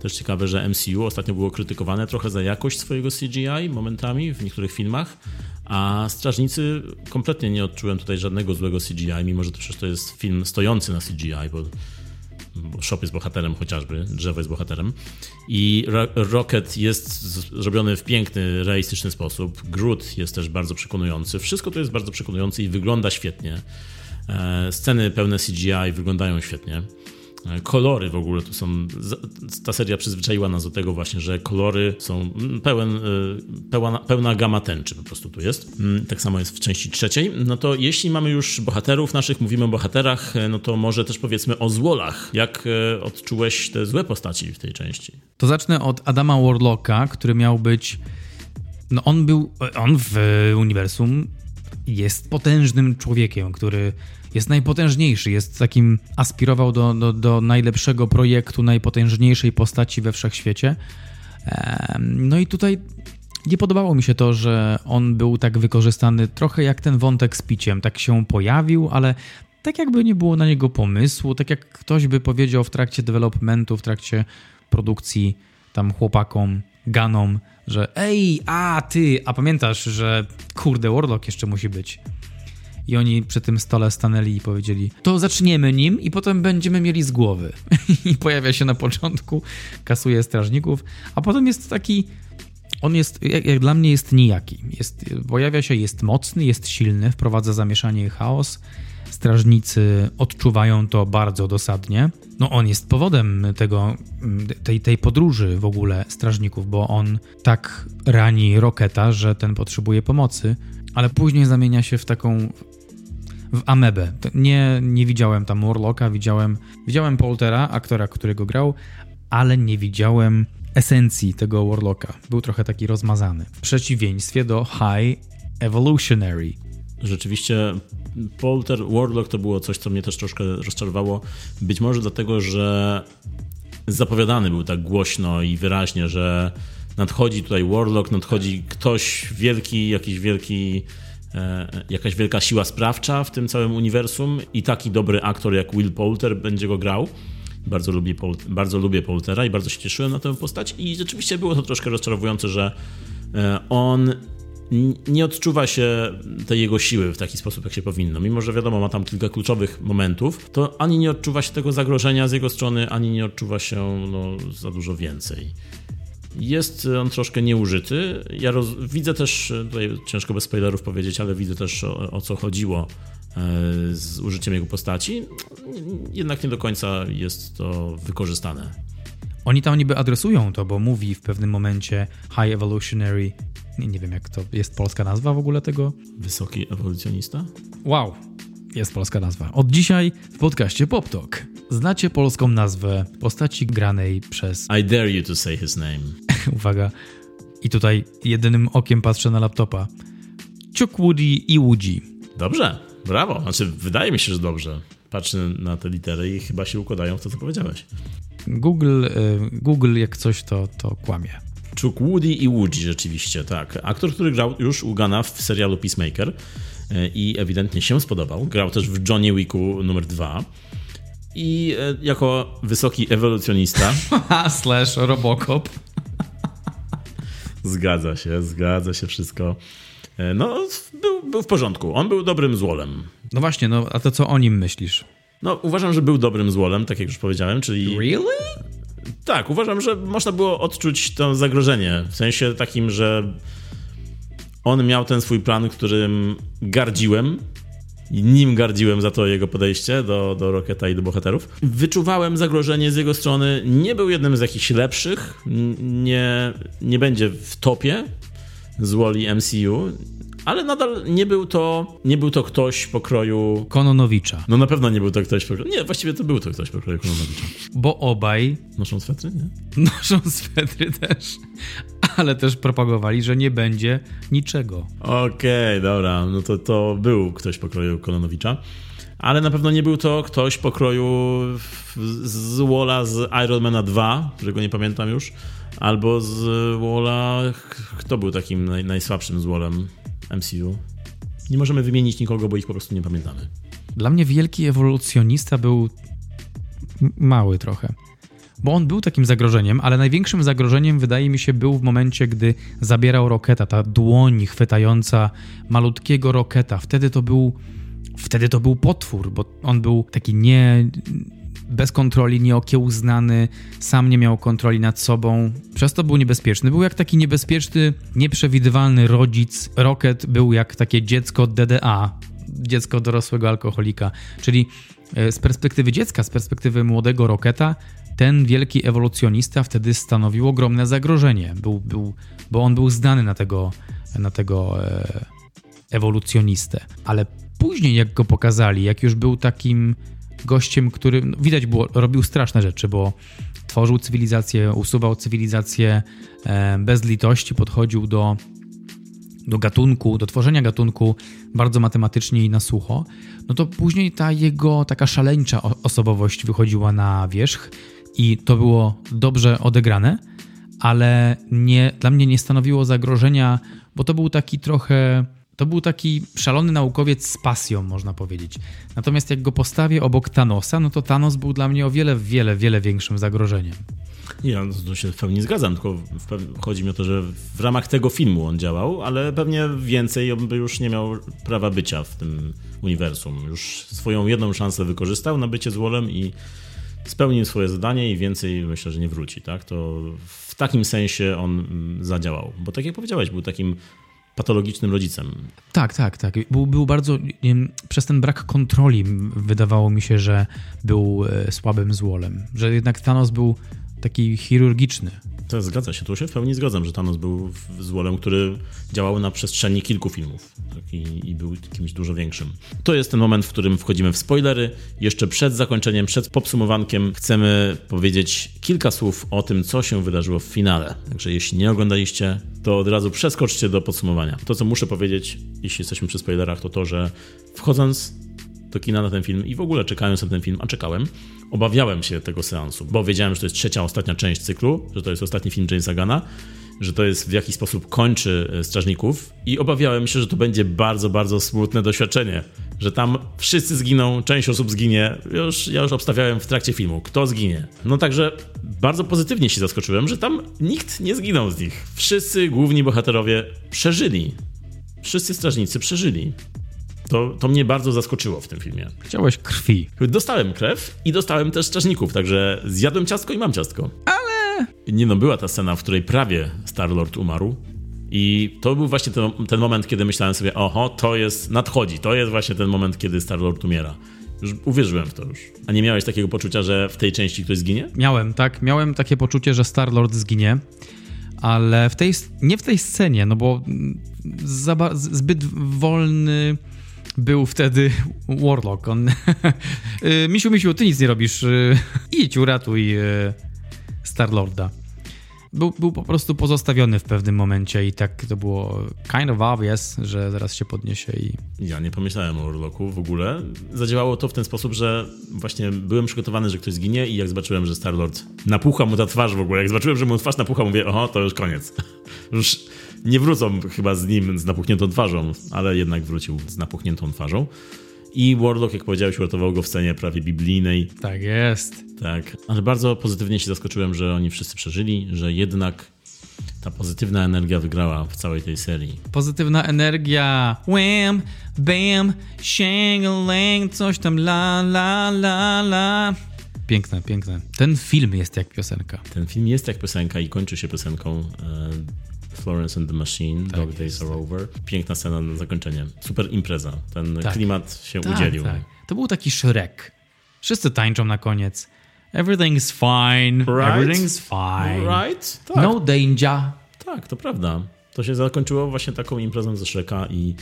też ciekawe, że MCU ostatnio było krytykowane trochę za jakość swojego CGI momentami w niektórych filmach, A Strażnicy kompletnie nie odczułem tutaj żadnego złego CGI, mimo że to przecież to jest film stojący na CGI, bo Shop jest bohaterem chociażby, drzewo jest bohaterem. I Rocket jest zrobiony w piękny, realistyczny sposób. Groot jest też bardzo przekonujący. Wszystko to jest bardzo przekonujące i wygląda świetnie. E, sceny pełne CGI wyglądają świetnie. E, kolory w ogóle tu są. Ta seria przyzwyczaiła nas do tego właśnie, że kolory są pełen, e, pełna, pełna gama tęczy po prostu tu jest. Mm, tak samo jest w części trzeciej. No to jeśli mamy już bohaterów naszych, mówimy o bohaterach, no to może też powiedzmy o złolach. Jak odczułeś te złe postaci w tej części? To zacznę od Adama Warlocka, który miał być. No on był. On w uniwersum jest potężnym człowiekiem, który jest najpotężniejszy, jest takim, aspirował do, do, do najlepszego projektu, najpotężniejszej postaci we wszechświecie. No i tutaj nie podobało mi się to, że on był tak wykorzystany trochę jak ten wątek z piciem. Tak się pojawił, ale tak jakby nie było na niego pomysłu, tak jak ktoś by powiedział w trakcie developmentu, w trakcie produkcji tam chłopakom, ganom, że ej, a ty, a pamiętasz, że kurde, Warlock jeszcze musi być. I oni przy tym stole stanęli i powiedzieli: To zaczniemy nim, i potem będziemy mieli z głowy. I pojawia się na początku, kasuje strażników, a potem jest taki. On jest, jak, jak, dla mnie, jest nijaki. Jest, pojawia się, jest mocny, jest silny, wprowadza zamieszanie i chaos. Strażnicy odczuwają to bardzo dosadnie. No, on jest powodem tego, tej, tej podróży w ogóle strażników, bo on tak rani Roketa, że ten potrzebuje pomocy, ale później zamienia się w taką w Amebę. Nie, nie widziałem tam Warlocka, widziałem, widziałem Poltera, aktora, którego grał, ale nie widziałem esencji tego Warlocka. Był trochę taki rozmazany. W przeciwieństwie do High Evolutionary. Rzeczywiście Polter, Warlock to było coś, co mnie też troszkę rozczarowało. Być może dlatego, że zapowiadany był tak głośno i wyraźnie, że nadchodzi tutaj Warlock, nadchodzi ktoś wielki, jakiś wielki jakaś wielka siła sprawcza w tym całym uniwersum i taki dobry aktor jak Will Poulter będzie go grał. Bardzo lubię, bardzo lubię Poultera i bardzo się cieszyłem na tę postać i rzeczywiście było to troszkę rozczarowujące, że e, on nie odczuwa się tej jego siły w taki sposób, jak się powinno. Mimo, że wiadomo, ma tam kilka kluczowych momentów, to ani nie odczuwa się tego zagrożenia z jego strony, ani nie odczuwa się no, za dużo więcej. Jest on troszkę nieużyty. Ja roz... widzę też, tutaj ciężko bez spoilerów powiedzieć, ale widzę też o, o co chodziło e, z użyciem jego postaci. Jednak nie do końca jest to wykorzystane. Oni tam niby adresują to, bo mówi w pewnym momencie High Evolutionary. Nie, nie wiem, jak to jest polska nazwa w ogóle tego. Wysoki ewolucjonista? Wow, jest polska nazwa. Od dzisiaj w podcaście Pop Talk. Znacie polską nazwę postaci granej przez. I dare you to say his name. Uwaga. I tutaj jedynym okiem patrzę na laptopa. Woody i Woody. Dobrze, brawo. Znaczy, wydaje mi się, że dobrze. Patrzę na te litery i chyba się układają w to, co powiedziałeś. Google, y, Google jak coś, to, to kłamie. Woody i Woody rzeczywiście, tak. Aktor, który grał już u Gana w serialu Peacemaker i ewidentnie się spodobał. Grał też w Johnny Wicku numer 2 i y, jako wysoki ewolucjonista. Slash Robocop. Zgadza się, zgadza się wszystko. E, no, był, był w porządku. On był dobrym złolem. No właśnie, no a to co o nim myślisz? No, uważam, że był dobrym złolem, tak jak już powiedziałem, czyli... Really? Tak, uważam, że można było odczuć to zagrożenie. W sensie takim, że on miał ten swój plan, którym gardziłem, i nim gardziłem za to jego podejście do, do Rocketa i do bohaterów. Wyczuwałem zagrożenie z jego strony. Nie był jednym z jakichś lepszych. Nie, nie będzie w topie z Wally MCU ale nadal nie był to, nie był to ktoś pokroju... Kononowicza. No na pewno nie był to ktoś pokroju... Nie, właściwie to był to ktoś pokroju Kononowicza. Bo obaj... Noszą swetry, nie? Noszą swetry też. Ale też propagowali, że nie będzie niczego. Okej, okay, dobra. No to, to był ktoś pokroju Kononowicza ale na pewno nie był to ktoś pokroju z Walla z Ironmana 2, którego nie pamiętam już, albo z Walla, kto był takim naj, najsłabszym z Wallem? MCU. Nie możemy wymienić nikogo, bo ich po prostu nie pamiętamy. Dla mnie wielki ewolucjonista był mały trochę. Bo on był takim zagrożeniem, ale największym zagrożeniem wydaje mi się był w momencie, gdy zabierał Roketa, ta dłoń chwytająca malutkiego Roketa. Wtedy to był wtedy to był potwór, bo on był taki nie bez kontroli, nieokiełznany, sam nie miał kontroli nad sobą, przez to był niebezpieczny. Był jak taki niebezpieczny, nieprzewidywalny rodzic. Rocket był jak takie dziecko DDA, dziecko dorosłego alkoholika, czyli e, z perspektywy dziecka, z perspektywy młodego Roketa, ten wielki ewolucjonista wtedy stanowił ogromne zagrożenie, był, był, bo on był zdany na tego, na tego e, ewolucjonistę. Ale później, jak go pokazali, jak już był takim gościem, który no, widać było, robił straszne rzeczy, bo tworzył cywilizację, usuwał cywilizację e, bez litości, podchodził do, do gatunku, do tworzenia gatunku bardzo matematycznie i na sucho, no to później ta jego taka szaleńcza osobowość wychodziła na wierzch i to było dobrze odegrane, ale nie, dla mnie nie stanowiło zagrożenia, bo to był taki trochę to był taki szalony naukowiec z pasją, można powiedzieć. Natomiast jak go postawię obok Thanosa, no to Thanos był dla mnie o wiele, wiele, wiele większym zagrożeniem. Ja to się w pełni zgadzam, tylko chodzi mi o to, że w ramach tego filmu on działał, ale pewnie więcej on by już nie miał prawa bycia w tym uniwersum. Już swoją jedną szansę wykorzystał na bycie z Wolem i spełnił swoje zadanie i więcej myślę, że nie wróci. Tak? To w takim sensie on mm, zadziałał. Bo tak jak powiedziałeś, był takim patologicznym rodzicem. Tak, tak, tak. Był, był bardzo. Przez ten brak kontroli wydawało mi się, że był e, słabym złolem. Że jednak Thanos był taki chirurgiczny. To zgadza się, tu się w pełni zgadzam, że Thanos był złolem, który działał na przestrzeni kilku filmów tak, i, i, był kimś dużo większym. To jest ten moment, w którym wchodzimy w spoilery. Jeszcze przed zakończeniem, przed podsumowankiem chcemy powiedzieć kilka słów o tym, co się wydarzyło w finale. Także jeśli nie oglądaliście, to od razu przeskoczcie do podsumowania. To, co muszę powiedzieć, jeśli jesteśmy przy spoilerach, to to, że wchodząc do kina na ten film i w ogóle czekając na ten film, a czekałem, obawiałem się tego seansu, bo wiedziałem, że to jest trzecia, ostatnia część cyklu, że to jest ostatni film Jamesa Gana, że to jest w jakiś sposób kończy e, Strażników i obawiałem się, że to będzie bardzo, bardzo smutne doświadczenie, że tam wszyscy zginą, część osób zginie. Już, ja już obstawiałem w trakcie filmu, kto zginie. No także bardzo pozytywnie się zaskoczyłem, że tam nikt nie zginął z nich. Wszyscy główni bohaterowie przeżyli. Wszyscy strażnicy przeżyli. To, to mnie bardzo zaskoczyło w tym filmie. Chciałeś krwi. Dostałem krew i dostałem też strażników, także zjadłem ciastko i mam ciastko. Ale... Nie no, była ta scena, w której prawie Star-Lord umarł. I to był właśnie ten, ten, moment, kiedy myślałem sobie, oho, to jest, nadchodzi, to jest właśnie ten moment, kiedy Star-Lord umiera. Już uwierzyłem w to już. A nie miałeś takiego poczucia, że w tej części ktoś zginie? Miałem, tak. Miałem takie poczucie, że Star-Lord zginie, ale w tej, nie w tej scenie, no bo zbyt wolny był wtedy Warlock. On, y, misiu, misiu, ty nic nie robisz. Y, idź, uratuj y, Starlorda. Był, był po prostu pozostawiony w pewnym momencie i tak to było kind of obvious, że zaraz się podniesie i... Ja nie pomyślałem o Warlocku w ogóle. Zadziałało to w ten sposób, że właśnie byłem przygotowany, że ktoś zginie i jak zobaczyłem, że Starlord napucha mu ta twarz w ogóle, jak zobaczyłem, że mu twarz napucha, mówię, oho, to już koniec. już nie wrócą chyba z nim z napuchniętą twarzą, ale jednak wrócił z napuchniętą twarzą. I Warlock, jak powiedziałeś, uratował go w scenie prawie biblijnej. Tak jest. Tak, ale bardzo pozytywnie się zaskoczyłem, że oni wszyscy przeżyli, że jednak ta pozytywna energia wygrała w całej tej serii. Pozytywna energia. Wham, bam, shang coś tam la la la la. Piękne, piękne. Ten film jest jak piosenka. Ten film jest jak piosenka i kończy się piosenką. Florence and the Machine, tak Dog. Days Are Over. Piękna scena na zakończenie. Super impreza. Ten tak. klimat się tak, udzielił. Tak. To był taki Shrek. Wszyscy tańczą na koniec. Everything's fine. Right? Everything's fine. Right? Tak. No danger. Tak, to prawda. To się zakończyło właśnie taką imprezą ze Shreka i,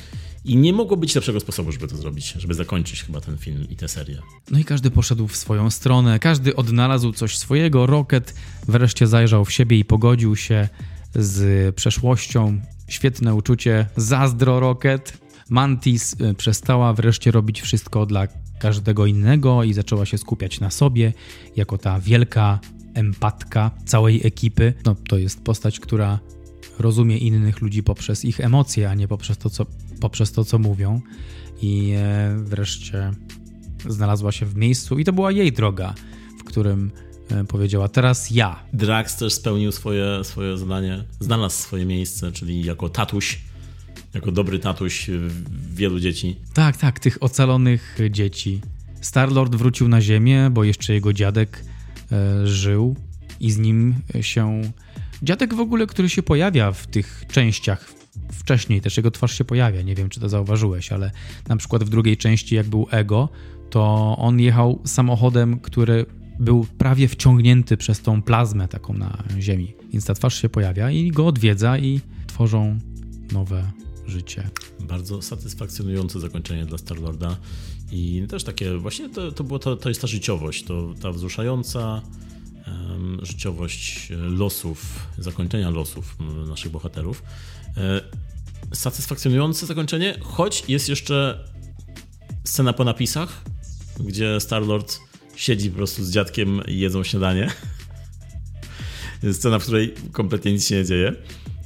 i nie mogło być lepszego sposobu, żeby to zrobić, żeby zakończyć chyba ten film i tę serię. No i każdy poszedł w swoją stronę, każdy odnalazł coś swojego. Rocket wreszcie zajrzał w siebie i pogodził się z przeszłością. Świetne uczucie. Zazdro Rocket. Mantis y, przestała wreszcie robić wszystko dla każdego innego i zaczęła się skupiać na sobie jako ta wielka empatka całej ekipy. No, to jest postać, która rozumie innych ludzi poprzez ich emocje, a nie poprzez to, co, poprzez to, co mówią. I e, wreszcie znalazła się w miejscu, i to była jej droga, w którym e, powiedziała teraz ja. Drax też spełnił swoje, swoje zadanie, znalazł swoje miejsce, czyli jako tatuś, jako dobry tatuś wielu dzieci. Tak, tak, tych ocalonych dzieci. Star-Lord wrócił na ziemię, bo jeszcze jego dziadek e, żył i z nim się... Dziadek w ogóle, który się pojawia w tych częściach wcześniej, też jego twarz się pojawia, nie wiem czy to zauważyłeś, ale na przykład w drugiej części jak był Ego, to on jechał samochodem, który był prawie wciągnięty przez tą plazmę taką na ziemi. Więc ta twarz się pojawia i go odwiedza i tworzą nowe życie. Bardzo satysfakcjonujące zakończenie dla Star-Lorda i też takie, właśnie to, to, było, to, to jest ta życiowość, to ta wzruszająca um, życiowość losów, zakończenia losów naszych bohaterów. E, satysfakcjonujące zakończenie, choć jest jeszcze scena po napisach, gdzie Star-Lord siedzi po prostu z dziadkiem i jedzą śniadanie. Scena, w której kompletnie nic się nie dzieje.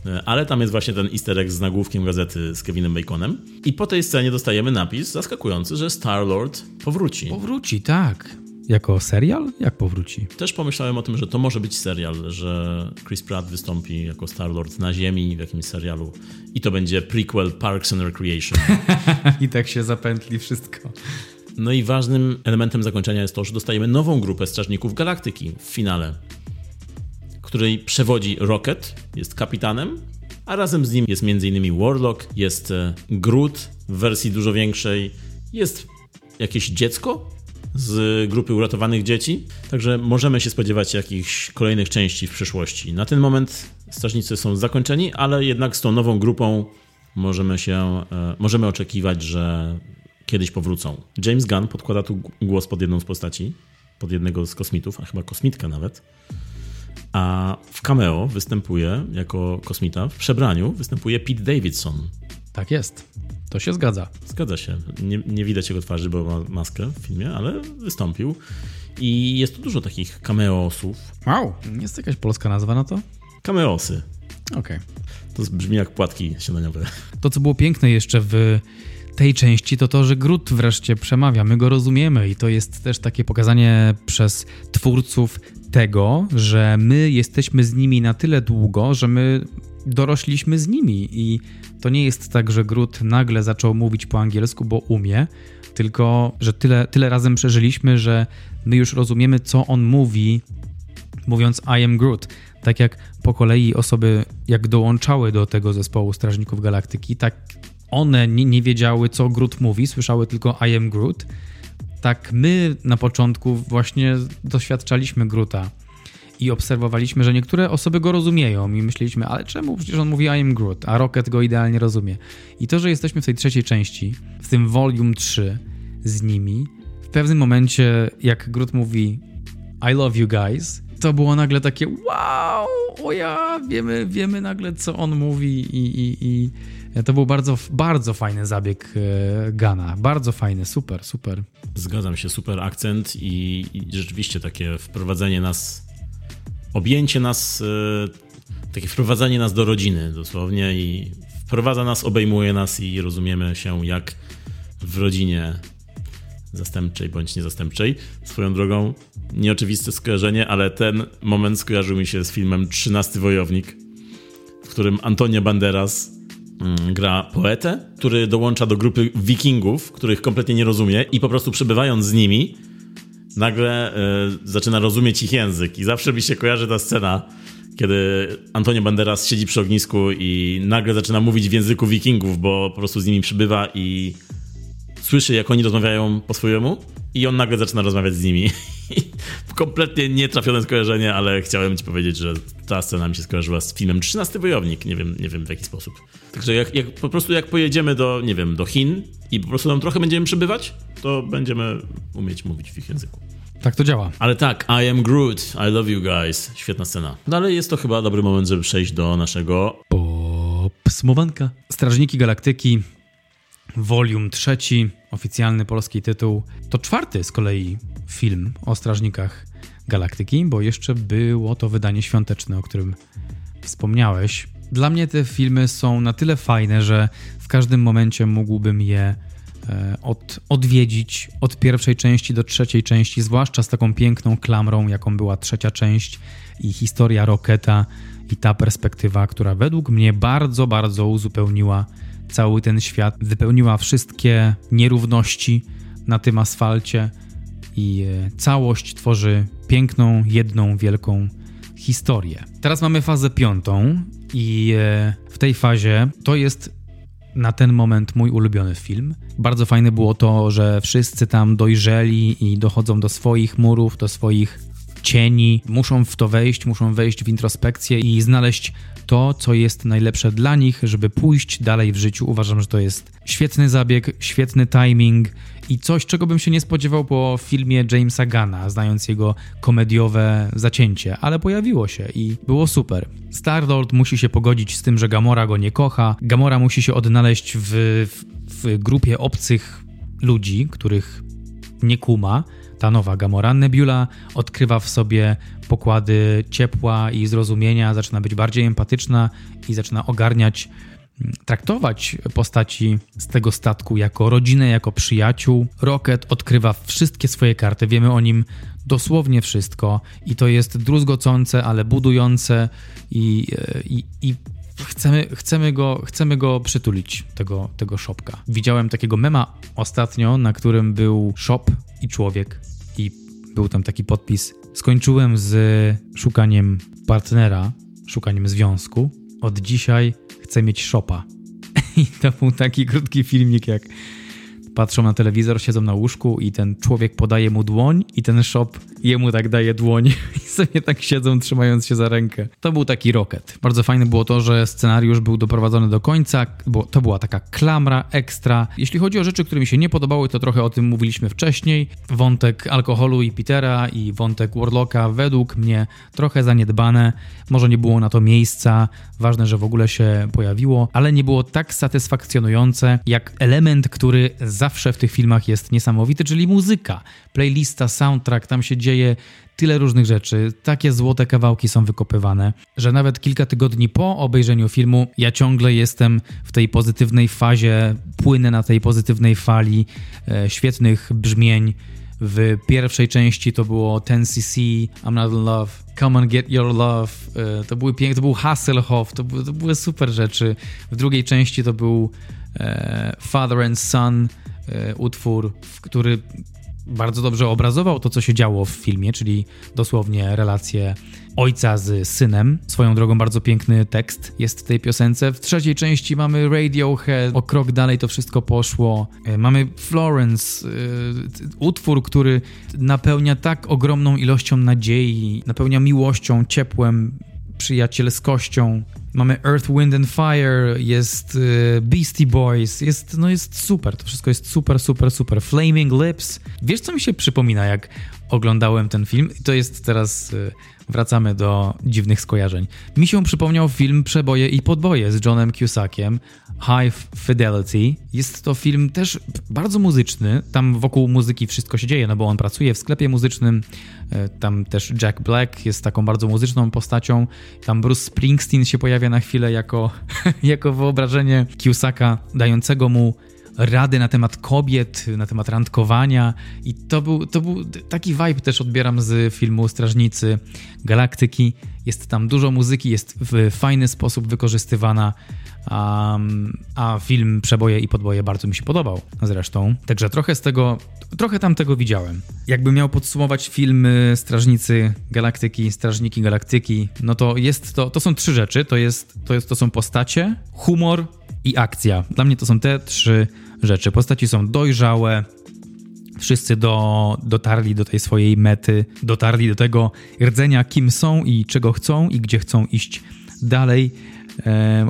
E, ale tam jest właśnie ten easter egg z nagłówkiem gazety z Kevinem Baconem. I po tej scenie dostajemy napis zaskakujący, że Star-Lord powróci. Powróci, tak. Jako serial? Jak powróci? Też pomyślałem o tym, że to może być serial, że Chris Pratt wystąpi jako Star-Lord na Ziemi w jakimś serialu i to będzie prequel Parks and Recreation. I tak się zapętli wszystko. No i ważnym elementem zakończenia jest to, że dostajemy nową grupę Strażników Galaktyki w finale, której przewodzi Rocket, jest kapitanem, a razem z nim jest m.in. Warlock, jest e, Groot w wersji dużo większej, jest jakieś dziecko z grupy uratowanych dzieci, także możemy się spodziewać jakichś kolejnych części w przyszłości. Na ten moment strażnicy są zakończeni, ale jednak z tą nową grupą możemy się, e, możemy oczekiwać, że kiedyś powrócą. James Gunn podkłada tu głos pod jedną z postaci, pod jednego z kosmitów, a chyba kosmitka nawet. A w cameo występuje jako kosmita, w przebraniu występuje Pete Davidson. Tak jest. To się zgadza. Zgadza się. Nie, nie widać jego twarzy, bo ma maskę w filmie, ale wystąpił. I jest tu dużo takich cameosów. Wow, jest jakaś polska nazwa na to? Cameosy. Okej. Okay. To brzmi jak płatki śniadaniowe. To, co było piękne jeszcze w tej części, to to, że Grut wreszcie przemawia. My go rozumiemy i to jest też takie pokazanie przez twórców tego, że my jesteśmy z nimi na tyle długo, że my dorośliśmy z nimi i to nie jest tak, że Grut nagle zaczął mówić po angielsku, bo umie, tylko że tyle, tyle razem przeżyliśmy, że my już rozumiemy, co on mówi, mówiąc I am Groot. Tak jak po kolei osoby, jak dołączały do tego zespołu Strażników Galaktyki, tak one nie, nie wiedziały, co Groot mówi, słyszały tylko I am Groot. Tak my na początku właśnie doświadczaliśmy Groota i obserwowaliśmy, że niektóre osoby go rozumieją i myśleliśmy, ale czemu? Przecież on mówi I am Groot, a Rocket go idealnie rozumie. I to, że jesteśmy w tej trzeciej części, w tym Volume 3 z nimi, w pewnym momencie, jak Groot mówi I love you guys, to było nagle takie wow, o ja, wiemy, wiemy nagle, co on mówi i, i, i to był bardzo, bardzo fajny zabieg e, Gana. Bardzo fajny, super, super. Zgadzam się, super akcent i, i rzeczywiście takie wprowadzenie nas objęcie nas, e, takie wprowadzanie nas do rodziny dosłownie i wprowadza nas, obejmuje nas i rozumiemy się jak w rodzinie zastępczej bądź niezastępczej. Swoją drogą, nieoczywiste skojarzenie, ale ten moment skojarzył mi się z filmem 13 Wojownik, w którym Antonio Banderas gra poetę, który dołącza do grupy wikingów, których kompletnie nie rozumie i po prostu przebywając z nimi nagle y, zaczyna rozumieć ich język. I zawsze mi się kojarzy ta scena, kiedy Antonio Banderas siedzi przy ognisku i nagle zaczyna mówić w języku wikingów, bo po prostu z nimi przybywa i słyszy, jak oni rozmawiają po swojemu i on nagle zaczyna rozmawiać z nimi. Kompletnie nietrafione skojarzenie, ale chciałem ci powiedzieć, że ta scena mi się skojarzyła z filmem 13 Wojownik. Nie wiem, nie wiem w jaki sposób. Także jak, jak, po prostu jak pojedziemy do, nie wiem, do Chin i po prostu tam trochę będziemy przebywać, to będziemy umieć mówić w ich języku. Tak to działa. Ale tak, I am Groot, I love you guys. Świetna scena. Dalej jest to chyba dobry moment, żeby przejść do naszego... Popsmowanka. Strażniki Galaktyki, volume trzeci, oficjalny polski tytuł. To czwarty z kolei film o Strażnikach Galaktyki, bo jeszcze było to wydanie świąteczne, o którym wspomniałeś. Dla mnie te filmy są na tyle fajne, że w każdym momencie mógłbym je e, od, odwiedzić od pierwszej części do trzeciej części, zwłaszcza z taką piękną klamrą, jaką była trzecia część i historia Roketa i ta perspektywa, która według mnie bardzo, bardzo uzupełniła cały ten świat, wypełniła wszystkie nierówności na tym asfalcie i e, całość tworzy piękną, jedną wielką historię. Teraz mamy fazę piątą i e, w tej fazie to jest na ten moment mój ulubiony film. Bardzo fajne było to, że wszyscy tam dojrzeli i dochodzą do swoich murów, do swoich cieni, muszą w to wejść, muszą wejść w introspekcję i znaleźć to, co jest najlepsze dla nich, żeby pójść dalej w życiu. Uważam, że to jest świetny zabieg, świetny timing i coś, czego bym się nie spodziewał po filmie Jamesa Gana, znając jego komediowe zacięcie, ale pojawiło się i było super. Starlord musi się pogodzić z tym, że Gamora go nie kocha. Gamora musi się odnaleźć w, w, w grupie obcych ludzi, których nie kuma. Ta nowa Gamora Nebula odkrywa w sobie pokłady ciepła i zrozumienia, zaczyna być bardziej empatyczna i zaczyna ogarniać traktować postaci z tego statku jako rodzinę, jako przyjaciół. Rocket odkrywa wszystkie swoje karty, wiemy o nim dosłownie wszystko i to jest druzgocące, ale budujące i, i, i chcemy, chcemy, go, chcemy go przytulić, tego, tego shopka. Widziałem takiego mema ostatnio, na którym był shop i człowiek i był tam taki podpis. Skończyłem z szukaniem partnera, szukaniem związku. Od dzisiaj chcę mieć szopa. I to był taki krótki filmik, jak patrzą na telewizor, siedzą na łóżku i ten człowiek podaje mu dłoń i ten shop jemu tak daje dłoń i sobie tak siedzą trzymając się za rękę. To był taki rocket. Bardzo fajne było to, że scenariusz był doprowadzony do końca, bo to była taka klamra ekstra. Jeśli chodzi o rzeczy, które mi się nie podobały, to trochę o tym mówiliśmy wcześniej. Wątek alkoholu i Petera i wątek Warlocka według mnie trochę zaniedbane. Może nie było na to miejsca, ważne, że w ogóle się pojawiło, ale nie było tak satysfakcjonujące jak element, który zawsze w tych filmach jest niesamowity, czyli muzyka. Playlista, soundtrack, tam się dzieje tyle różnych rzeczy, takie złote kawałki są wykopywane, że nawet kilka tygodni po obejrzeniu filmu ja ciągle jestem w tej pozytywnej fazie, płynę na tej pozytywnej fali e, świetnych brzmień. W pierwszej części to było 10cc, I'm Not in Love, Come and Get Your Love, e, to były piękne, to był Hasselhoff, to, to były super rzeczy. W drugiej części to był e, Father and Son, utwór, który bardzo dobrze obrazował to, co się działo w filmie, czyli dosłownie relacje ojca z synem. Swoją drogą bardzo piękny tekst jest w tej piosence. W trzeciej części mamy Radiohead, o krok dalej to wszystko poszło. E, mamy Florence, yy, utwór, który napełnia tak ogromną ilością nadziei, napełnia miłością, ciepłem, przyjacielskością. Mamy Earth, Wind and Fire, jest y, Beastie Boys, jest, no jest super, to wszystko jest super, super, super. Flaming Lips. Wiesz, co mi się przypomina, jak oglądałem ten film? To jest teraz y, wracamy do dziwnych skojarzeń. Mi się przypomniał film Przeboje i Podboje z Johnem Cusackiem, High Fidelity. Jest to film też bardzo muzyczny, tam wokół muzyki wszystko się dzieje, no bo on pracuje w sklepie muzycznym, e, tam też Jack Black jest taką bardzo muzyczną postacią, tam Bruce Springsteen się pojawia na chwilę jako, jako wyobrażenie Cusacka, dającego mu rady na temat kobiet, na temat randkowania i to był, to był taki vibe też odbieram z filmu Strażnicy Galaktyki. Jest tam dużo muzyki, jest w fajny sposób wykorzystywana, um, a film Przeboje i Podboje bardzo mi się podobał zresztą. Także trochę z tego, trochę tam tego widziałem. Jakbym miał podsumować filmy Strażnicy Galaktyki, Strażniki Galaktyki, no to jest to, to są trzy rzeczy. To, jest, to, jest, to są postacie, humor i akcja. Dla mnie to są te trzy rzeczy. Postaci są dojrzałe, wszyscy do, dotarli do tej swojej mety, dotarli do tego rdzenia, kim są i czego chcą i gdzie chcą iść dalej.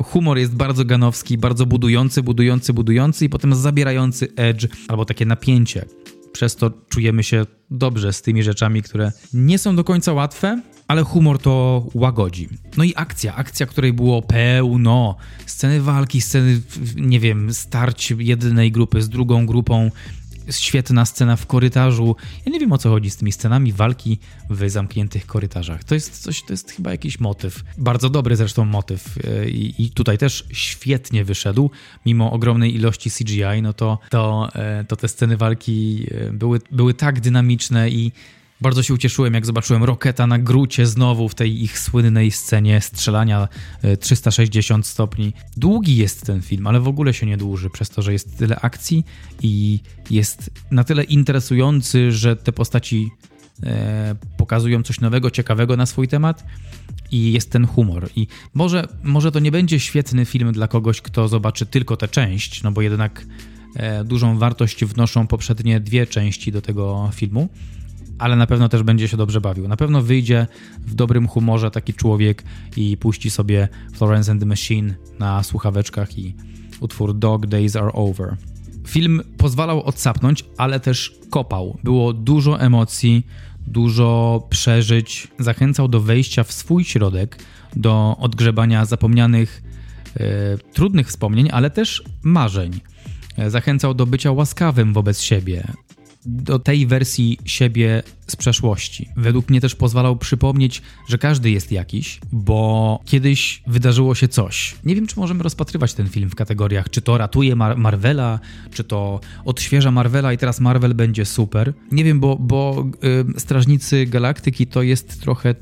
Humor jest bardzo ganowski, bardzo budujący, budujący, budujący i potem zabierający edge albo takie napięcie. Przez to czujemy się dobrze z tymi rzeczami, które nie są do końca łatwe, ale humor to łagodzi. No i akcja, akcja, której było pełno. Sceny walki, sceny, nie wiem, starć jednej grupy z drugą grupą. świetna scena w korytarzu. Ja nie wiem o co chodzi z tymi scenami walki w zamkniętych korytarzach. To jest coś, to jest chyba jakiś motyw. Bardzo dobry zresztą motyw e, i, i tutaj też świetnie wyszedł. Mimo ogromnej ilości CGI, no to, to, e, to te sceny walki e, były, były tak dynamiczne i bardzo się ucieszyłem, jak zobaczyłem Roketa na grucie znowu w tej ich słynnej scenie strzelania 360 stopni. Długi jest ten film, ale w ogóle się nie dłuży, przez to, że jest tyle akcji i jest na tyle interesujący, że te postaci e, pokazują coś nowego, ciekawego na swój temat i jest ten humor. I może, może to nie będzie świetny film dla kogoś, kto zobaczy tylko tę część, no bo jednak e, dużą wartość wnoszą poprzednie dwie części do tego filmu ale na pewno też będzie się dobrze bawił. Na pewno wyjdzie w dobrym humorze taki człowiek i puści sobie Florence and the Machine na słuchaweczkach i utwór Dog Days Are Over. Film pozwalał odsapnąć, ale też kopał. Było dużo emocji, dużo przeżyć. Zachęcał do wejścia w swój środek, do odgrzebania zapomnianych, e, trudnych wspomnień, ale też marzeń. E, zachęcał do bycia łaskawym wobec siebie, do tej wersji siebie z przeszłości. Według mnie też pozwalał przypomnieć, że każdy jest jakiś, bo kiedyś wydarzyło się coś. Nie wiem, czy możemy rozpatrywać ten film w kategoriach, czy to ratuje Mar Marvela, czy to odświeża Marvela i teraz Marvel będzie super. Nie wiem, bo, bo yy, Strażnicy Galaktyki to jest trochę.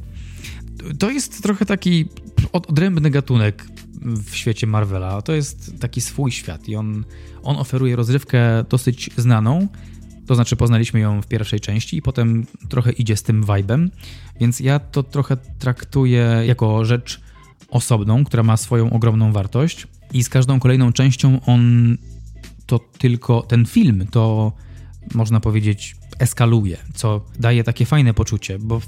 To jest trochę taki odrębny gatunek w świecie Marvela. To jest taki swój świat i on, on oferuje rozrywkę dosyć znaną, to znaczy poznaliśmy ją w pierwszej części i potem trochę idzie z tym vibem, więc ja to trochę traktuję jako rzecz osobną, która ma swoją ogromną wartość i z każdą kolejną częścią on to tylko ten film to można powiedzieć eskaluje, co daje takie fajne poczucie, bo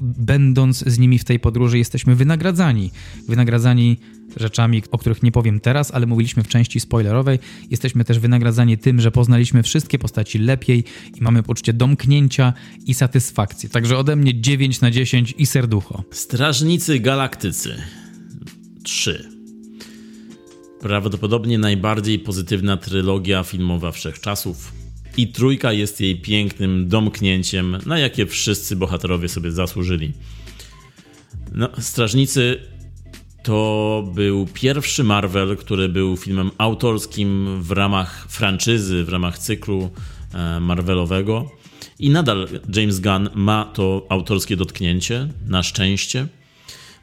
będąc z nimi w tej podróży jesteśmy wynagradzani. Wynagradzani rzeczami, o których nie powiem teraz, ale mówiliśmy w części spoilerowej. Jesteśmy też wynagradzani tym, że poznaliśmy wszystkie postaci lepiej i mamy poczucie domknięcia i satysfakcji. Także ode mnie 9 na 10 i serducho. Strażnicy Galaktycy 3. Prawdopodobnie najbardziej pozytywna trylogia filmowa wszechczasów i trójka jest jej pięknym domknięciem, na jakie wszyscy bohaterowie sobie zasłużyli. No, Strażnicy to był pierwszy Marvel, który był filmem autorskim w ramach franczyzy, w ramach cyklu e, Marvelowego. I nadal James Gunn ma to autorskie dotknięcie, na szczęście,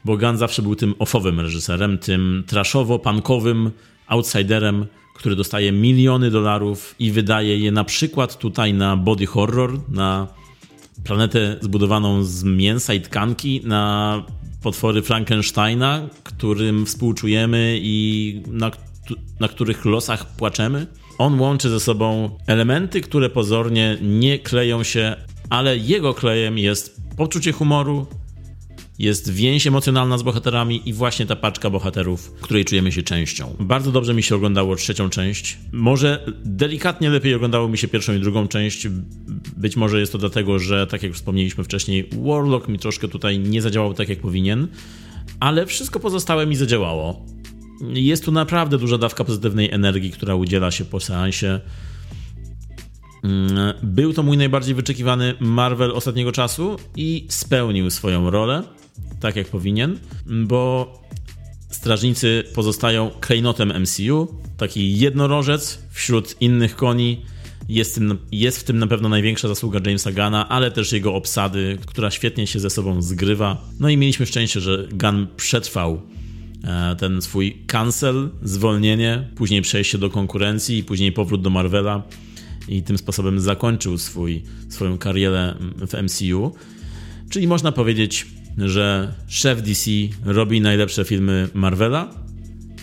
bo Gunn zawsze był tym ofowym reżyserem, tym trashowo-pankowym outsiderem, który dostaje miliony dolarów i wydaje je na przykład tutaj na body horror, na planetę zbudowaną z mięsa i tkanki, na potwory Frankensteina, którym współczujemy i na, na których losach płaczemy. On łączy ze sobą elementy, które pozornie nie kleją się, ale jego klejem jest poczucie humoru, jest więź emocjonalna z bohaterami i właśnie ta paczka bohaterów, której czujemy się częścią. Bardzo dobrze mi się oglądało trzecią część. Może delikatnie lepiej oglądało mi się pierwszą i drugą część. Być może jest to dlatego, że tak jak wspomnieliśmy wcześniej, Warlock mi troszkę tutaj nie zadziałał tak jak powinien, ale wszystko pozostałe mi zadziałało. Jest tu naprawdę duża dawka pozytywnej energii, która udziela się po seansie. Mm, był to mój najbardziej wyczekiwany Marvel ostatniego czasu i spełnił swoją rolę tak jak powinien, bo strażnicy pozostają klejnotem MCU, taki jednorożec wśród innych koni. Jest, tym, jest w tym na pewno największa zasługa Jamesa Gana, ale też jego obsady, która świetnie się ze sobą zgrywa. No i mieliśmy szczęście, że Gunn przetrwał e, ten swój cancel, zwolnienie, później przejście do konkurencji i później powrót do Marvela i tym sposobem zakończył swój, swoją karierę w MCU. Czyli można powiedzieć, że szef DC robi najlepsze filmy Marvela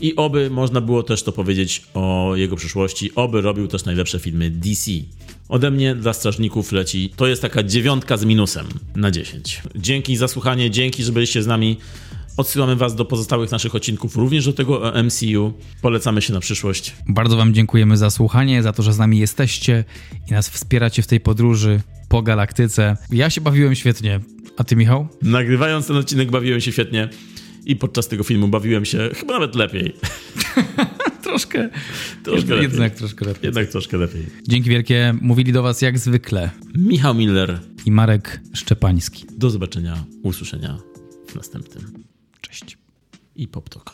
i oby można było też to powiedzieć o jego przyszłości, oby robił też najlepsze filmy DC. Ode mnie dla strażników leci, to jest taka dziewiątka z minusem na 10. Dzięki za słuchanie, dzięki, że byliście z nami. Odsyłamy Was do pozostałych naszych odcinków, również do tego MCU. Polecamy się na przyszłość. Bardzo Wam dziękujemy za słuchanie, za to, że z nami jesteście i nas wspieracie w tej podróży po galaktyce. Ja się bawiłem świetnie. A ty, Michał? Nagrywając ten odcinek bawiłem się świetnie i podczas tego filmu bawiłem się chyba nawet lepiej. troszkę, Troszkę jednak, lepiej. troszkę lepiej. Jednak troszkę lepiej. Dzięki wielkie. Mówili do was jak zwykle Michał Miller. i Marek Szczepański. Do zobaczenia, usłyszenia w następnym. Cześć. I pop talk.